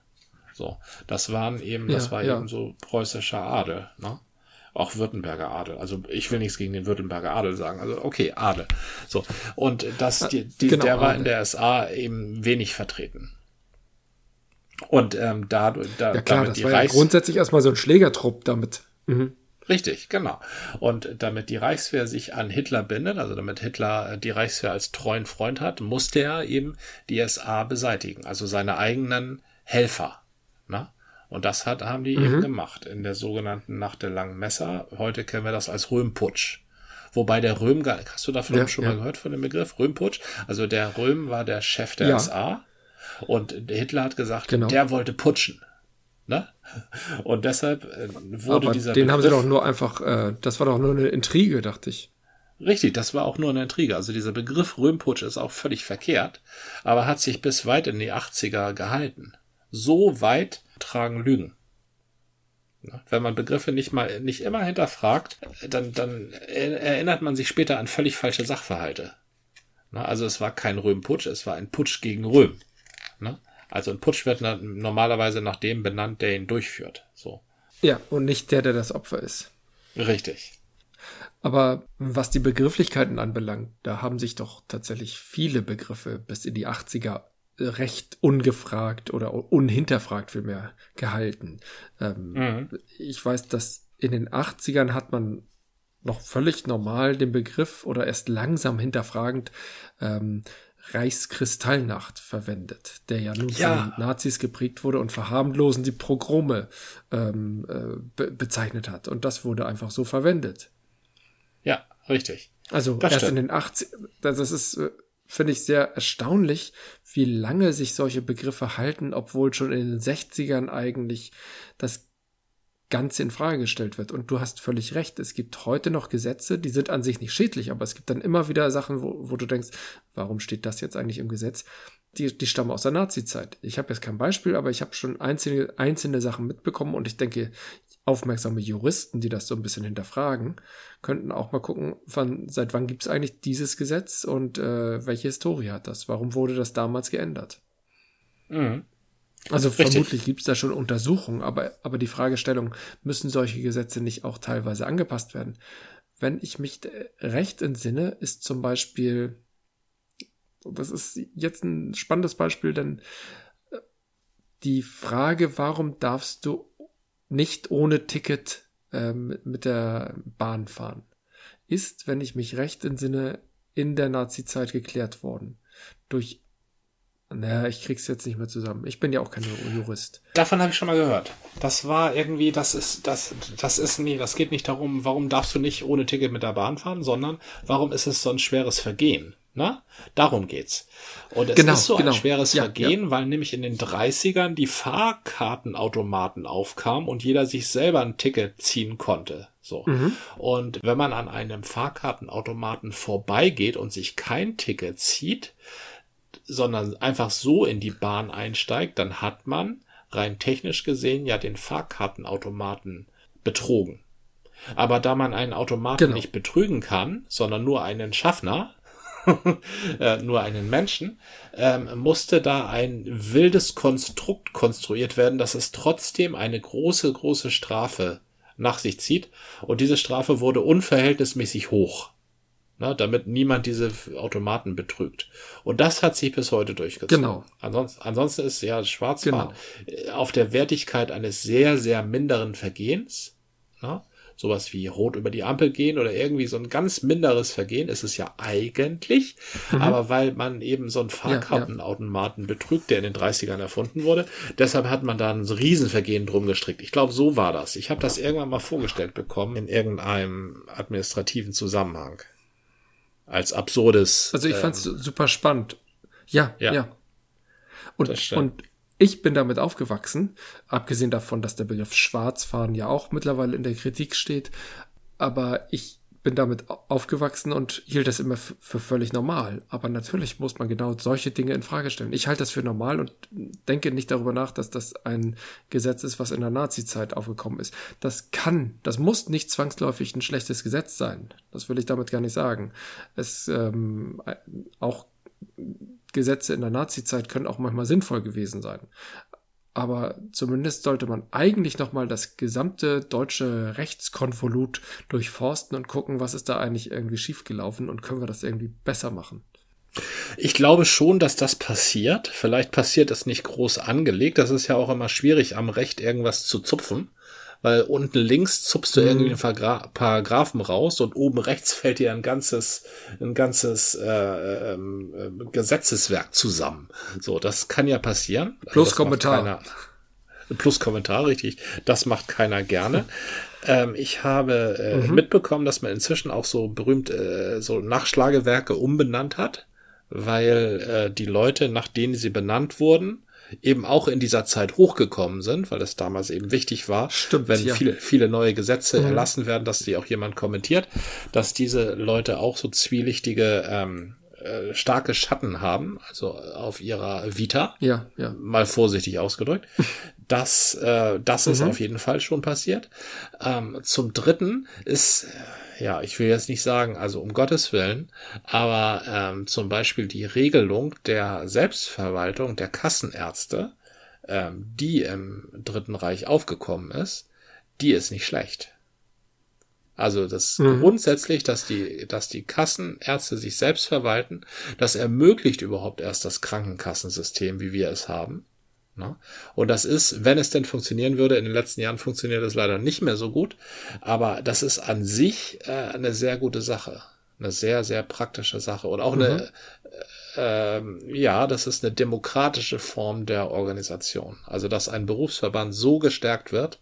So, das waren eben, das ja, war ja. eben so preußischer Adel, ne? Auch Württemberger Adel. Also ich will nichts gegen den Württemberger Adel sagen. Also okay, Adel. So. Und das, die, die, genau, der war Adel. in der SA eben wenig vertreten. Und ähm, da, da ja, klar, das die war Reichs ja grundsätzlich erstmal so ein Schlägertrupp damit. Mhm. Richtig, genau. Und damit die Reichswehr sich an Hitler bindet, also damit Hitler äh, die Reichswehr als treuen Freund hat, musste er eben die SA beseitigen, also seine eigenen Helfer. Na? Und das hat, haben die mhm. eben gemacht in der sogenannten Nacht der langen Messer. Heute kennen wir das als Röhmputsch. Wobei der Röhm, hast du davon ja, schon ja. mal gehört von dem Begriff Röhmputsch? Also der Röhm war der Chef der ja. SA und Hitler hat gesagt, genau. der wollte putschen. Ne? Und deshalb äh, wurde Aber dieser. Den Begriff, haben sie doch nur einfach, äh, das war doch nur eine Intrige, dachte ich. Richtig, das war auch nur eine Intrige. Also dieser Begriff Röhmputsch ist auch völlig verkehrt, aber hat sich bis weit in die 80er gehalten. So weit tragen Lügen. Wenn man Begriffe nicht mal, nicht immer hinterfragt, dann, dann erinnert man sich später an völlig falsche Sachverhalte. Also es war kein Röhmputsch, es war ein Putsch gegen Röhm. Also ein Putsch wird normalerweise nach dem benannt, der ihn durchführt. So. Ja, und nicht der, der das Opfer ist. Richtig. Aber was die Begrifflichkeiten anbelangt, da haben sich doch tatsächlich viele Begriffe bis in die 80er recht ungefragt oder unhinterfragt vielmehr gehalten. Ähm, mhm. Ich weiß, dass in den 80ern hat man noch völlig normal den Begriff oder erst langsam hinterfragend ähm, Reichskristallnacht verwendet, der ja nun ja. von den Nazis geprägt wurde und verharmlosen die Progrome ähm, äh, be bezeichnet hat. Und das wurde einfach so verwendet. Ja, richtig. Also das erst stimmt. in den 80 das ist, äh, finde ich, sehr erstaunlich, wie lange sich solche Begriffe halten, obwohl schon in den 60ern eigentlich das Ganze in Frage gestellt wird. Und du hast völlig recht. Es gibt heute noch Gesetze, die sind an sich nicht schädlich, aber es gibt dann immer wieder Sachen, wo, wo du denkst, warum steht das jetzt eigentlich im Gesetz? Die, die stammen aus der Nazi-Zeit. Ich habe jetzt kein Beispiel, aber ich habe schon einzelne, einzelne Sachen mitbekommen und ich denke, aufmerksame Juristen, die das so ein bisschen hinterfragen, könnten auch mal gucken, von seit wann gibt es eigentlich dieses Gesetz und äh, welche Historie hat das? Warum wurde das damals geändert? Mhm. Also Richtig. vermutlich gibt es da schon Untersuchungen, aber, aber die Fragestellung, müssen solche Gesetze nicht auch teilweise angepasst werden? Wenn ich mich recht entsinne, ist zum Beispiel, das ist jetzt ein spannendes Beispiel, denn äh, die Frage, warum darfst du nicht ohne Ticket ähm, mit der Bahn fahren, ist, wenn ich mich recht entsinne, in der Nazi-Zeit geklärt worden. Durch naja, ich krieg's jetzt nicht mehr zusammen. Ich bin ja auch kein Jurist. Davon habe ich schon mal gehört. Das war irgendwie, das ist, das, das ist nie, das geht nicht darum, warum darfst du nicht ohne Ticket mit der Bahn fahren, sondern warum ist es so ein schweres Vergehen? Na? Darum geht's. Und es genau, ist so genau. ein schweres ja, Vergehen, ja. weil nämlich in den 30ern die Fahrkartenautomaten aufkamen und jeder sich selber ein Ticket ziehen konnte. So. Mhm. Und wenn man an einem Fahrkartenautomaten vorbeigeht und sich kein Ticket zieht, sondern einfach so in die Bahn einsteigt, dann hat man rein technisch gesehen ja den Fahrkartenautomaten betrogen. Aber da man einen Automaten genau. nicht betrügen kann, sondern nur einen Schaffner, *laughs* äh, nur einen Menschen, ähm, musste da ein wildes Konstrukt konstruiert werden, dass es trotzdem eine große, große Strafe nach sich zieht. Und diese Strafe wurde unverhältnismäßig hoch ne, damit niemand diese Automaten betrügt. Und das hat sich bis heute durchgezogen. Genau. Ansonsten, ansonsten ist ja Schwarzfahren genau. auf der Wertigkeit eines sehr, sehr minderen Vergehens, ne, sowas wie rot über die Ampel gehen oder irgendwie so ein ganz minderes Vergehen ist es ja eigentlich, mhm. aber weil man eben so einen Fahrkartenautomaten ja, ja. betrügt, der in den 30ern erfunden wurde, deshalb hat man da ein Riesenvergehen drum gestrickt. Ich glaube, so war das. Ich habe das irgendwann mal vorgestellt bekommen in irgendeinem administrativen Zusammenhang als absurdes. Also ich ähm, fand's super spannend. Ja, ja. ja. Und, und ich bin damit aufgewachsen, abgesehen davon, dass der Begriff Schwarzfahren ja auch mittlerweile in der Kritik steht. Aber ich bin damit aufgewachsen und hielt das immer für völlig normal. Aber natürlich muss man genau solche Dinge in Frage stellen. Ich halte das für normal und denke nicht darüber nach, dass das ein Gesetz ist, was in der Nazi-Zeit aufgekommen ist. Das kann, das muss nicht zwangsläufig ein schlechtes Gesetz sein. Das will ich damit gar nicht sagen. Es ähm, auch Gesetze in der Nazi-Zeit können auch manchmal sinnvoll gewesen sein. Aber zumindest sollte man eigentlich nochmal das gesamte deutsche Rechtskonvolut durchforsten und gucken, was ist da eigentlich irgendwie schiefgelaufen und können wir das irgendwie besser machen. Ich glaube schon, dass das passiert. Vielleicht passiert es nicht groß angelegt. Das ist ja auch immer schwierig, am Recht irgendwas zu zupfen weil unten links zupst du mhm. irgendwie einen Paragraphen raus und oben rechts *laughs* fällt dir ein ganzes, ein ganzes äh, äh, Gesetzeswerk zusammen. So, das kann ja passieren. Also Plus Kommentar. Keiner, Plus Kommentar, richtig. Das macht keiner gerne. *laughs* Ähm, ich habe äh, mhm. mitbekommen, dass man inzwischen auch so berühmt äh, so Nachschlagewerke umbenannt hat, weil äh, die Leute, nach denen sie benannt wurden, eben auch in dieser Zeit hochgekommen sind, weil es damals eben wichtig war, Stimmt, wenn ja. viele, viele neue Gesetze mhm. erlassen werden, dass die auch jemand kommentiert, dass diese Leute auch so zwielichtige ähm, äh, starke Schatten haben, also auf ihrer Vita. Ja, ja. Mal vorsichtig ausgedrückt. *laughs* Das, äh, das ist mhm. auf jeden Fall schon passiert. Ähm, zum Dritten ist ja, ich will jetzt nicht sagen, also um Gottes Willen, aber ähm, zum Beispiel die Regelung der Selbstverwaltung der Kassenärzte, ähm, die im Dritten Reich aufgekommen ist, die ist nicht schlecht. Also das mhm. grundsätzlich, dass die, dass die Kassenärzte sich selbst verwalten, das ermöglicht überhaupt erst das Krankenkassensystem, wie wir es haben. Ne? Und das ist, wenn es denn funktionieren würde, in den letzten Jahren funktioniert es leider nicht mehr so gut, aber das ist an sich äh, eine sehr gute Sache. Eine sehr, sehr praktische Sache. Und auch mhm. eine, äh, äh, ja, das ist eine demokratische Form der Organisation. Also, dass ein Berufsverband so gestärkt wird,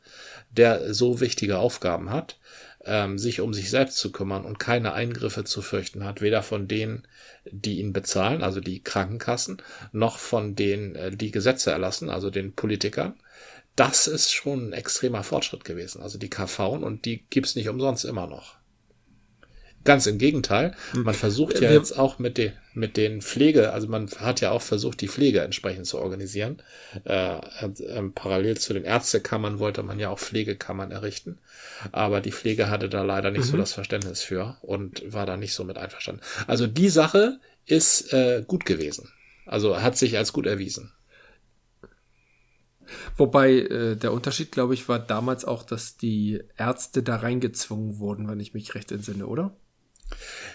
der so wichtige Aufgaben hat, ähm, sich um sich selbst zu kümmern und keine Eingriffe zu fürchten hat, weder von denen, die ihn bezahlen, also die Krankenkassen, noch von denen, äh, die Gesetze erlassen, also den Politikern. Das ist schon ein extremer Fortschritt gewesen. Also die KV und die gibt's nicht umsonst immer noch. Ganz im Gegenteil. Hm. Man versucht ja jetzt auch mit den, mit den Pflege, also man hat ja auch versucht, die Pflege entsprechend zu organisieren. Äh, äh, parallel zu den Ärztekammern wollte man ja auch Pflegekammern errichten. Aber die Pflege hatte da leider nicht mhm. so das Verständnis für und war da nicht so mit einverstanden. Also die Sache ist äh, gut gewesen. Also hat sich als gut erwiesen. Wobei äh, der Unterschied, glaube ich, war damals auch, dass die Ärzte da reingezwungen wurden, wenn ich mich recht entsinne, oder?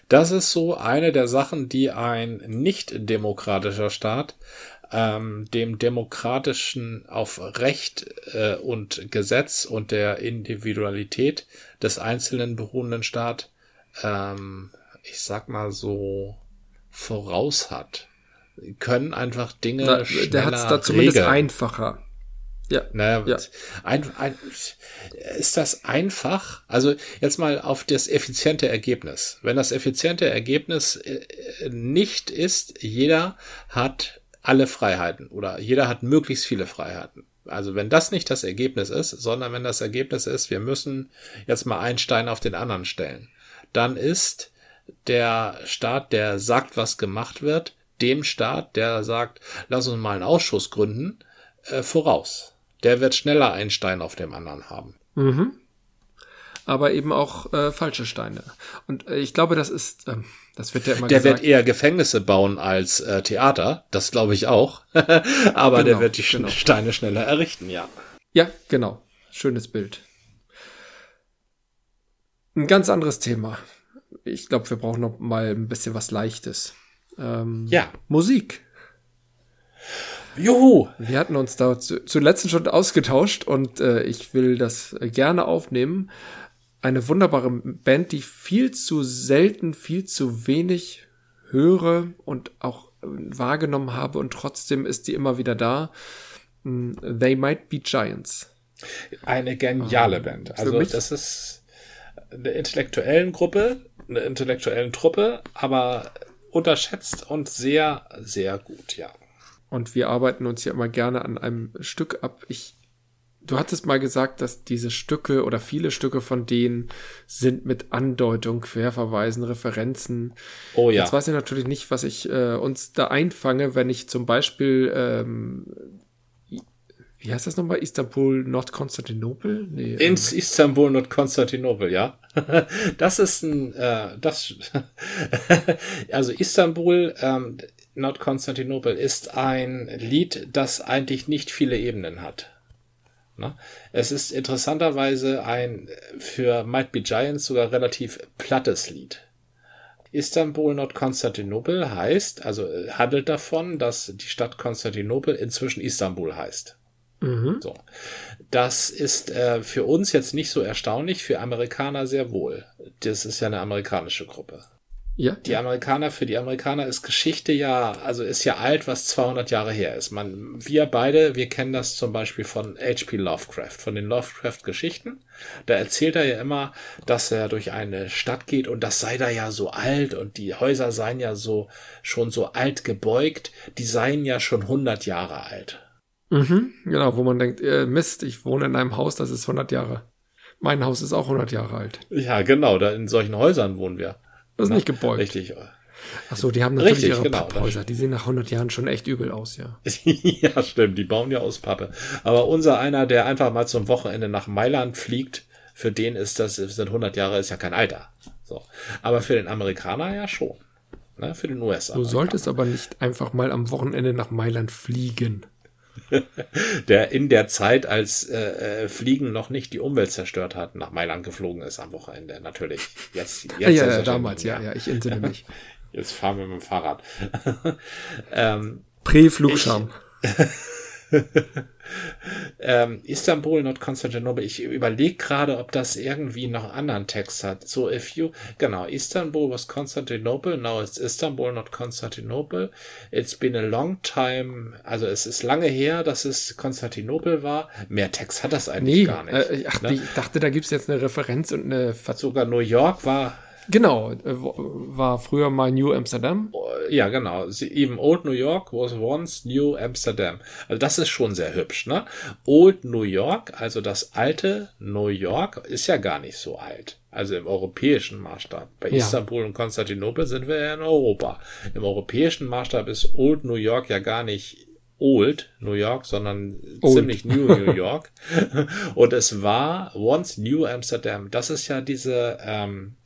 Das ist so eine der Sachen, die ein nicht demokratischer Staat ähm, dem demokratischen auf Recht äh, und Gesetz und der Individualität des Einzelnen beruhenden Staat, ähm, ich sag mal so, voraus hat. Können einfach Dinge Na, Der hat es da zumindest regeln. einfacher. Ja. Naja, ja. Ein, ein, ist das einfach? Also jetzt mal auf das effiziente Ergebnis. Wenn das effiziente Ergebnis äh, nicht ist, jeder hat alle Freiheiten oder jeder hat möglichst viele Freiheiten. Also wenn das nicht das Ergebnis ist, sondern wenn das Ergebnis ist, wir müssen jetzt mal einen Stein auf den anderen stellen, dann ist der Staat, der sagt, was gemacht wird, dem Staat, der sagt, lass uns mal einen Ausschuss gründen, äh, voraus der wird schneller einen Stein auf dem anderen haben. Mhm. Aber eben auch äh, falsche Steine. Und äh, ich glaube, das ist, äh, das wird ja immer Der gesagt. wird eher Gefängnisse bauen als äh, Theater, das glaube ich auch. *laughs* Aber genau, der wird die genau. Steine schneller errichten, ja. Ja, genau. Schönes Bild. Ein ganz anderes Thema. Ich glaube, wir brauchen noch mal ein bisschen was Leichtes. Ähm, ja. Musik. Juhu! Wir hatten uns da zu, zuletzt schon ausgetauscht und äh, ich will das gerne aufnehmen. Eine wunderbare Band, die viel zu selten, viel zu wenig höre und auch äh, wahrgenommen habe und trotzdem ist die immer wieder da. Mm, They Might Be Giants. Eine geniale Band. Also das ist eine intellektuellen Gruppe, eine intellektuellen Truppe, aber unterschätzt und sehr, sehr gut, ja. Und wir arbeiten uns ja immer gerne an einem Stück ab. Ich du hattest mal gesagt, dass diese Stücke oder viele Stücke von denen sind mit Andeutung, Querverweisen, Referenzen. Oh ja. Jetzt weiß ich natürlich nicht, was ich äh, uns da einfange, wenn ich zum Beispiel ähm, wie heißt das nochmal? Istanbul, Nordkonstantinopel? Nee, Ins ähm, Istanbul, Nordkonstantinopel, ja. *laughs* das ist ein, äh, das, *laughs* also Istanbul, ähm, Nordkonstantinopel ist ein Lied, das eigentlich nicht viele Ebenen hat. Es ist interessanterweise ein für Might Be Giants sogar relativ plattes Lied. Istanbul Nordkonstantinopel heißt, also äh, handelt davon, dass die Stadt Konstantinopel inzwischen Istanbul heißt. Mhm. So. Das ist äh, für uns jetzt nicht so erstaunlich, für Amerikaner sehr wohl. Das ist ja eine amerikanische Gruppe. Ja. Die Amerikaner, für die Amerikaner ist Geschichte ja, also ist ja alt, was 200 Jahre her ist. Man, wir beide, wir kennen das zum Beispiel von H.P. Lovecraft, von den Lovecraft-Geschichten. Da erzählt er ja immer, dass er durch eine Stadt geht und das sei da ja so alt und die Häuser seien ja so, schon so alt gebeugt, die seien ja schon 100 Jahre alt. Mhm, genau, wo man denkt, äh, Mist, ich wohne in einem Haus, das ist 100 Jahre. Mein Haus ist auch 100 Jahre alt. Ja, genau, da in solchen Häusern wohnen wir. Das ist Na, nicht gebeugt. Richtig. Ach so, die haben natürlich Richtig, ihre genau, Papphäuser. Die sehen nach 100 Jahren schon echt übel aus, ja. *laughs* ja, stimmt. Die bauen ja aus Pappe. Aber unser einer, der einfach mal zum Wochenende nach Mailand fliegt, für den ist das, sind 100 Jahre, ist ja kein Alter. So. Aber für den Amerikaner ja schon. Ne? Für den USA. Du solltest aber nicht einfach mal am Wochenende nach Mailand fliegen. Der in der Zeit, als äh, äh, Fliegen noch nicht die Umwelt zerstört hat, nach Mailand geflogen ist am Wochenende. Natürlich. Jetzt, jetzt *laughs* ja, ja, damals, ja, ja, ich entsinne mich. *laughs* Jetzt fahren wir mit dem Fahrrad. *laughs* ähm, Prä-Flugscham. Ähm, Istanbul, not Constantinople. Ich überlege gerade, ob das irgendwie noch anderen Text hat. So, if you, genau, Istanbul was Constantinople, now it's Istanbul, not Constantinople. It's been a long time, also es ist lange her, dass es Konstantinopel war. Mehr Text hat das eigentlich nee, gar nicht. Äh, ach, ne? Ich dachte, da gibt's jetzt eine Referenz und eine Ver Sogar New York war Genau, äh, war früher mal New Amsterdam. Ja, genau. Even Old New York was once New Amsterdam. Also das ist schon sehr hübsch, ne? Old New York, also das alte New York, ist ja gar nicht so alt. Also im europäischen Maßstab. Bei ja. Istanbul und Konstantinopel sind wir ja in Europa. Im europäischen Maßstab ist Old New York ja gar nicht Old New York, sondern Old. ziemlich New New *laughs* York. und es war once New Amsterdam. Das ist ja diese ähm,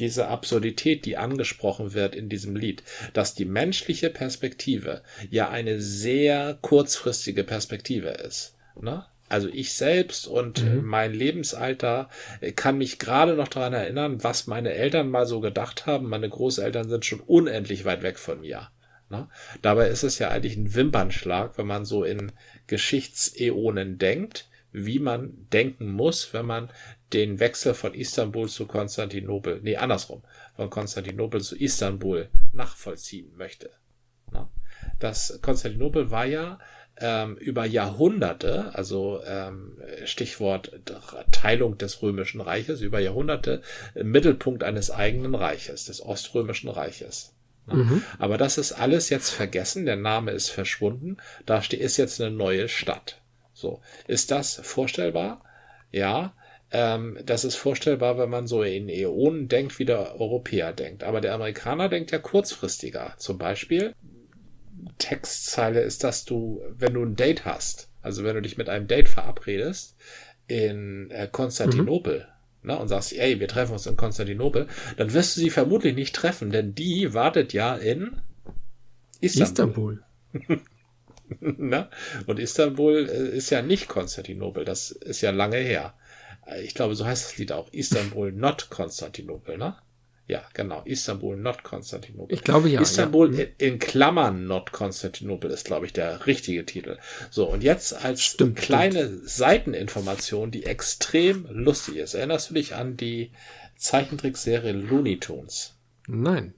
diese Absurdität, die angesprochen wird in diesem Lied, dass die menschliche Perspektive ja eine sehr kurzfristige Perspektive ist. Ne? Also ich selbst und mhm. mein Lebensalter kann mich gerade noch daran erinnern, was meine Eltern mal so gedacht haben. Meine Großeltern sind schon unendlich weit weg von mir. Ne? Dabei ist es ja eigentlich ein Wimpernschlag, wenn man so in Geschichtsäonen denkt, wie man denken muss, wenn man den Wechsel von Istanbul zu Konstantinopel, nee, andersrum, von Konstantinopel zu Istanbul nachvollziehen möchte. Das Konstantinopel war ja ähm, über Jahrhunderte, also ähm, Stichwort Teilung des Römischen Reiches, über Jahrhunderte Mittelpunkt eines eigenen Reiches, des Oströmischen Reiches. Mhm. Aber das ist alles jetzt vergessen, der Name ist verschwunden, da ist jetzt eine neue Stadt. So, ist das vorstellbar? Ja, ähm, das ist vorstellbar, wenn man so in Äonen denkt, wie der Europäer denkt. Aber der Amerikaner denkt ja kurzfristiger. Zum Beispiel, Textzeile ist, dass du, wenn du ein Date hast, also wenn du dich mit einem Date verabredest in äh, Konstantinopel, mhm. ne, und sagst, ey, wir treffen uns in Konstantinopel, dann wirst du sie vermutlich nicht treffen, denn die wartet ja in Istanbul. Istanbul. *laughs* ne? Und Istanbul äh, ist ja nicht Konstantinopel, das ist ja lange her. Äh, ich glaube, so heißt das Lied auch. Istanbul, not Konstantinopel, ne? Ja, genau. Istanbul, not Konstantinopel. Ich glaube ja. Istanbul ja. In, in, Klammern, not Konstantinopel ist, glaube ich, der richtige Titel. So, und jetzt als stimmt, kleine stimmt. Seiteninformation, die extrem lustig ist. Erinnerst du dich an die Zeichentrickserie Looney Tunes? Nein.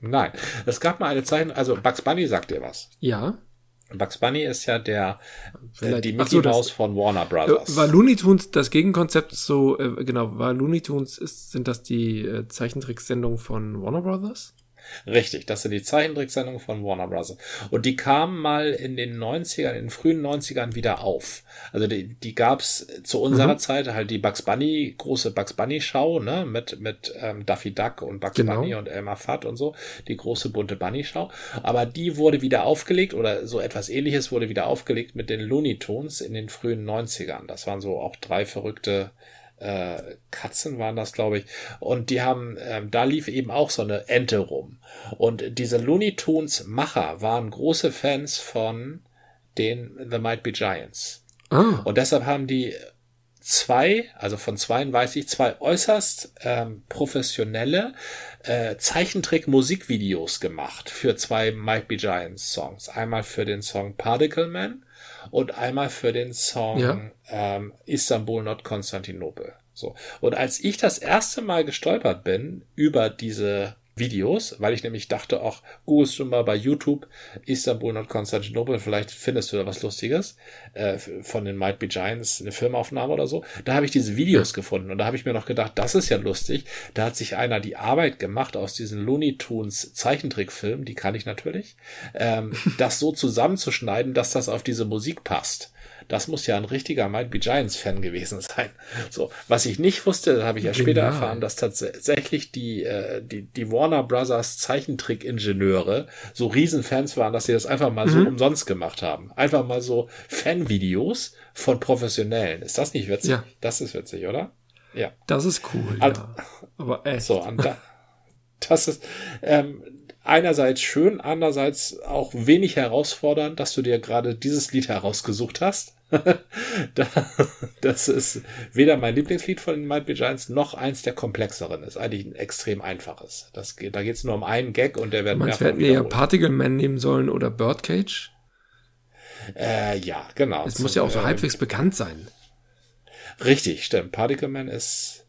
Nein. Es gab mal eine Zeichen, also Bugs Bunny sagt dir was. Ja. Bugs Bunny ist ja der äh, die Mickey so, Mouse von Warner Brothers. War Looney Tunes das Gegenkonzept so äh, genau? War Looney Tunes ist sind das die äh, Zeichentricksendungen von Warner Brothers? Richtig, das sind die Zeichentricksendungen von Warner Bros. Und die kamen mal in den 90ern, in den frühen 90ern wieder auf. Also die, die gab's zu unserer mhm. Zeit halt die Bugs Bunny, große Bugs Bunny Schau, ne, mit, mit ähm, Daffy Duck und Bugs genau. Bunny und Elmer Fudd und so, die große bunte Bunny Schau. Aber die wurde wieder aufgelegt oder so etwas ähnliches wurde wieder aufgelegt mit den Looney Tunes in den frühen 90ern. Das waren so auch drei verrückte äh, Katzen waren das, glaube ich. Und die haben, ähm, da lief eben auch so eine Ente rum. Und diese Looney Tunes Macher waren große Fans von den The Might Be Giants. Ah. Und deshalb haben die zwei, also von zweien weiß ich, zwei äußerst ähm, professionelle äh, Zeichentrick-Musikvideos gemacht für zwei Might Be Giants Songs. Einmal für den Song Particle Man und einmal für den Song ja. ähm, Istanbul, not Konstantinopel. So. Und als ich das erste Mal gestolpert bin über diese Videos, weil ich nämlich dachte, auch googelst du mal bei YouTube Istanbul und Konstantinopel, vielleicht findest du da was Lustiges äh, von den Might Be Giants, eine Filmaufnahme oder so. Da habe ich diese Videos gefunden und da habe ich mir noch gedacht, das ist ja lustig. Da hat sich einer die Arbeit gemacht aus diesen Looney Tunes Zeichentrickfilmen, die kann ich natürlich, ähm, das so zusammenzuschneiden, dass das auf diese Musik passt. Das muss ja ein richtiger Might Be Giants Fan gewesen sein. So, was ich nicht wusste, habe ich ja später genau. erfahren, dass tatsächlich die, äh, die, die Warner Brothers Zeichentrick-Ingenieure so Riesenfans waren, dass sie das einfach mal mhm. so umsonst gemacht haben. Einfach mal so Fanvideos von Professionellen. Ist das nicht witzig? Ja. Das ist witzig, oder? Ja. Das ist cool. An, ja. Aber echt. So, an da, das ist, ähm, einerseits schön, andererseits auch wenig herausfordernd, dass du dir gerade dieses Lied herausgesucht hast. *laughs* das ist weder mein Lieblingslied von den Might Be Giants noch eins der komplexeren. Ist eigentlich ein extrem einfaches. Das geht, da geht es nur um einen Gag und der wird wir hätten eher Particle Man nehmen sollen oder Birdcage? Äh, ja, genau. Es muss ja auch so äh, halbwegs bekannt sein. Richtig, stimmt. Particle Man ist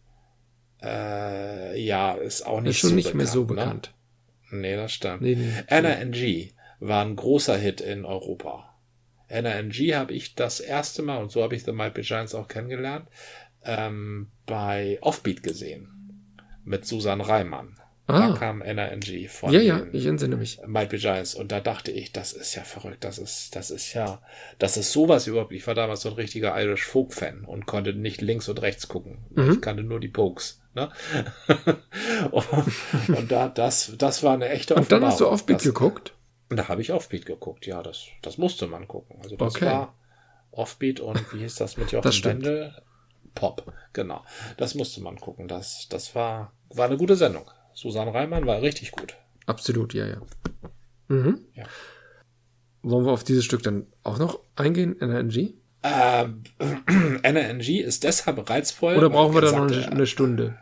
äh, ja, ist auch nicht ist schon so nicht bekannt, mehr so bekannt. Ne? Nee, das stimmt. Nee, nee, war ein großer Hit in Europa. NRNG habe ich das erste Mal, und so habe ich The Might Be Giants auch kennengelernt, ähm, bei Offbeat gesehen. Mit Susan Reimann. Ah. Da kam NRNG von ja, ja, ich entsinne mich. Might Be Giants. Und da dachte ich, das ist ja verrückt. Das ist, das ist ja, das ist sowas überhaupt. Ich war damals so ein richtiger Irish Folk Fan und konnte nicht links und rechts gucken. Mhm. Ich kannte nur die Pokes. Ne? *laughs* und, und da, das, das war eine echte Und dann hast du Offbeat das, geguckt? Und da habe ich Offbeat geguckt, ja, das, das musste man gucken. Also das okay. war Offbeat und wie hieß das mit Jochen Wendel? Pop, genau. Das musste man gucken. Das, das war, war eine gute Sendung. Susan Reimann war richtig gut. Absolut, ja, ja. Mhm. ja. Wollen wir auf dieses Stück dann auch noch eingehen, NRNG? Ähm, *clears throat* NRNG ist deshalb reizvoll. Oder brauchen wir da noch eine, eine Stunde?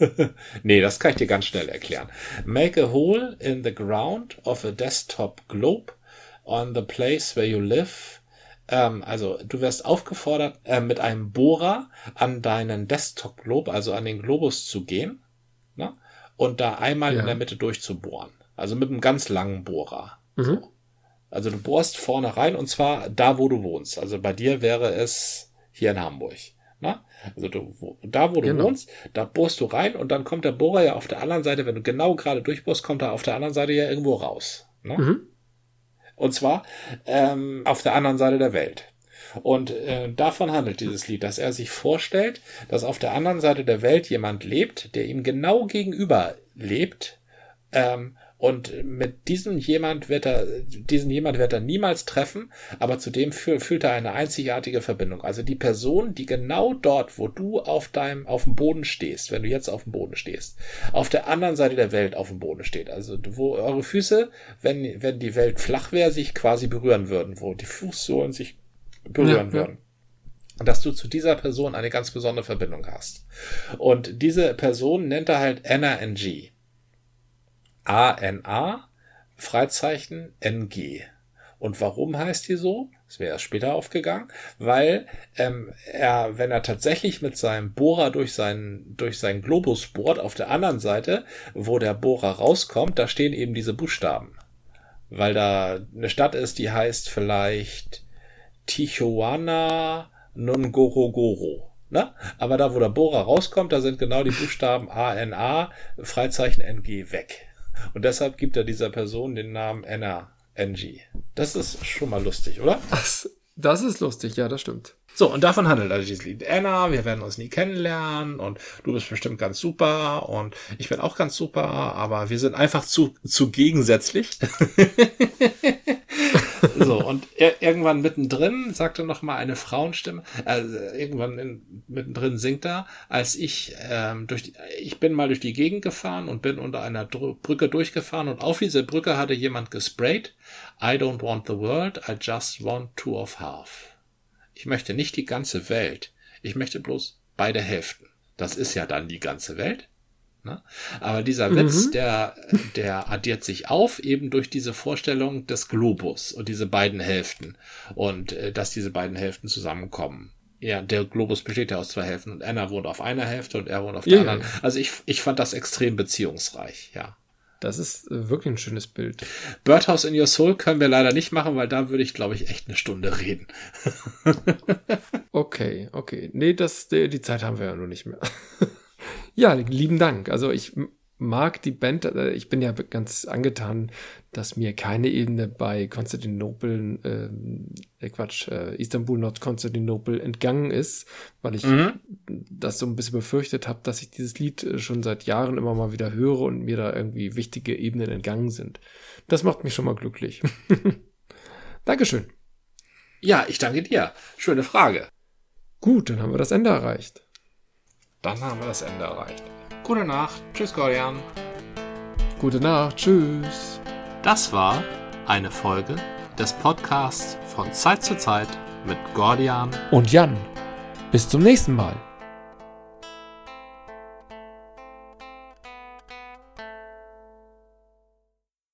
*laughs* nee, das kann ich dir ganz schnell erklären. Make a hole in the ground of a desktop globe on the place where you live. Ähm, also du wirst aufgefordert, äh, mit einem Bohrer an deinen Desktop Globe, also an den Globus zu gehen? Und da einmal ja. in der Mitte durchzubohren. Also mit einem ganz langen Bohrer. Mhm. So. Also du bohrst vorne rein und zwar da, wo du wohnst. Also bei dir wäre es hier in Hamburg. Ne? Also du, wo, da, wo du genau. wohnst, da bohrst du rein und dann kommt der Bohrer ja auf der anderen Seite, wenn du genau gerade durchbohrst, kommt er auf der anderen Seite ja irgendwo raus. Ne? Mhm. Und zwar ähm, auf der anderen Seite der Welt. Und äh, davon handelt dieses Lied, dass er sich vorstellt, dass auf der anderen Seite der Welt jemand lebt, der ihm genau gegenüber lebt ähm, und mit diesem jemand wird er, diesen jemand wird er niemals treffen, aber zudem fühlt er eine einzigartige Verbindung. Also die Person, die genau dort, wo du auf deinem, auf dem Boden stehst, wenn du jetzt auf dem Boden stehst, auf der anderen Seite der Welt auf dem Boden steht. Also wo eure Füße, wenn, wenn die Welt flach wäre, sich quasi berühren würden, wo die Fußsohlen sich berühren ja, würden. Ja. Dass du zu dieser Person eine ganz besondere Verbindung hast. Und diese Person nennt er halt Anna NG. ANA, Freizeichen NG. Und warum heißt die so? Das wäre erst später aufgegangen, weil ähm, er, wenn er tatsächlich mit seinem Bohrer durch seinen, durch seinen Globus bohrt, auf der anderen Seite, wo der Bohrer rauskommt, da stehen eben diese Buchstaben. Weil da eine Stadt ist, die heißt vielleicht Tijuana Nungorogoro. Ne? Aber da, wo der Bohrer rauskommt, da sind genau die Buchstaben ANA, Freizeichen NG weg. Und deshalb gibt er dieser Person den Namen Anna Angie. Das ist schon mal lustig, oder? Das ist lustig, ja, das stimmt. So, und davon handelt also dieses Lied. Anna, wir werden uns nie kennenlernen und du bist bestimmt ganz super und ich bin auch ganz super, aber wir sind einfach zu, zu gegensätzlich. *laughs* so, und er, irgendwann mittendrin sagte noch mal eine Frauenstimme, also irgendwann in, mittendrin singt er, als ich ähm, durch die, ich bin mal durch die Gegend gefahren und bin unter einer Dr Brücke durchgefahren und auf diese Brücke hatte jemand gesprayt. I don't want the world, I just want two of half. Ich möchte nicht die ganze Welt. Ich möchte bloß beide Hälften. Das ist ja dann die ganze Welt. Ne? Aber dieser mhm. Witz, der, der addiert sich auf eben durch diese Vorstellung des Globus und diese beiden Hälften und äh, dass diese beiden Hälften zusammenkommen. Ja, der Globus besteht ja aus zwei Hälften und Anna wohnt auf einer Hälfte und er wohnt auf der ja, anderen. Also ich, ich fand das extrem beziehungsreich, ja. Das ist äh, wirklich ein schönes Bild. Birdhouse in Your Soul können wir leider nicht machen, weil da würde ich, glaube ich, echt eine Stunde reden. *laughs* okay, okay. Nee, das, die Zeit haben wir ja noch nicht mehr. *laughs* ja, lieben Dank. Also ich mag die Band, äh, ich bin ja ganz angetan, dass mir keine Ebene bei Konstantinopel, äh, äh, Quatsch, äh, Istanbul, Nord-Konstantinopel entgangen ist, weil ich mhm. das so ein bisschen befürchtet habe, dass ich dieses Lied äh, schon seit Jahren immer mal wieder höre und mir da irgendwie wichtige Ebenen entgangen sind. Das macht mich schon mal glücklich. *laughs* Dankeschön. Ja, ich danke dir. Schöne Frage. Gut, dann haben wir das Ende erreicht. Dann haben wir das Ende erreicht. Gute Nacht. Tschüss, Gordian. Gute Nacht. Tschüss. Das war eine Folge des Podcasts von Zeit zu Zeit mit Gordian und Jan. Bis zum nächsten Mal.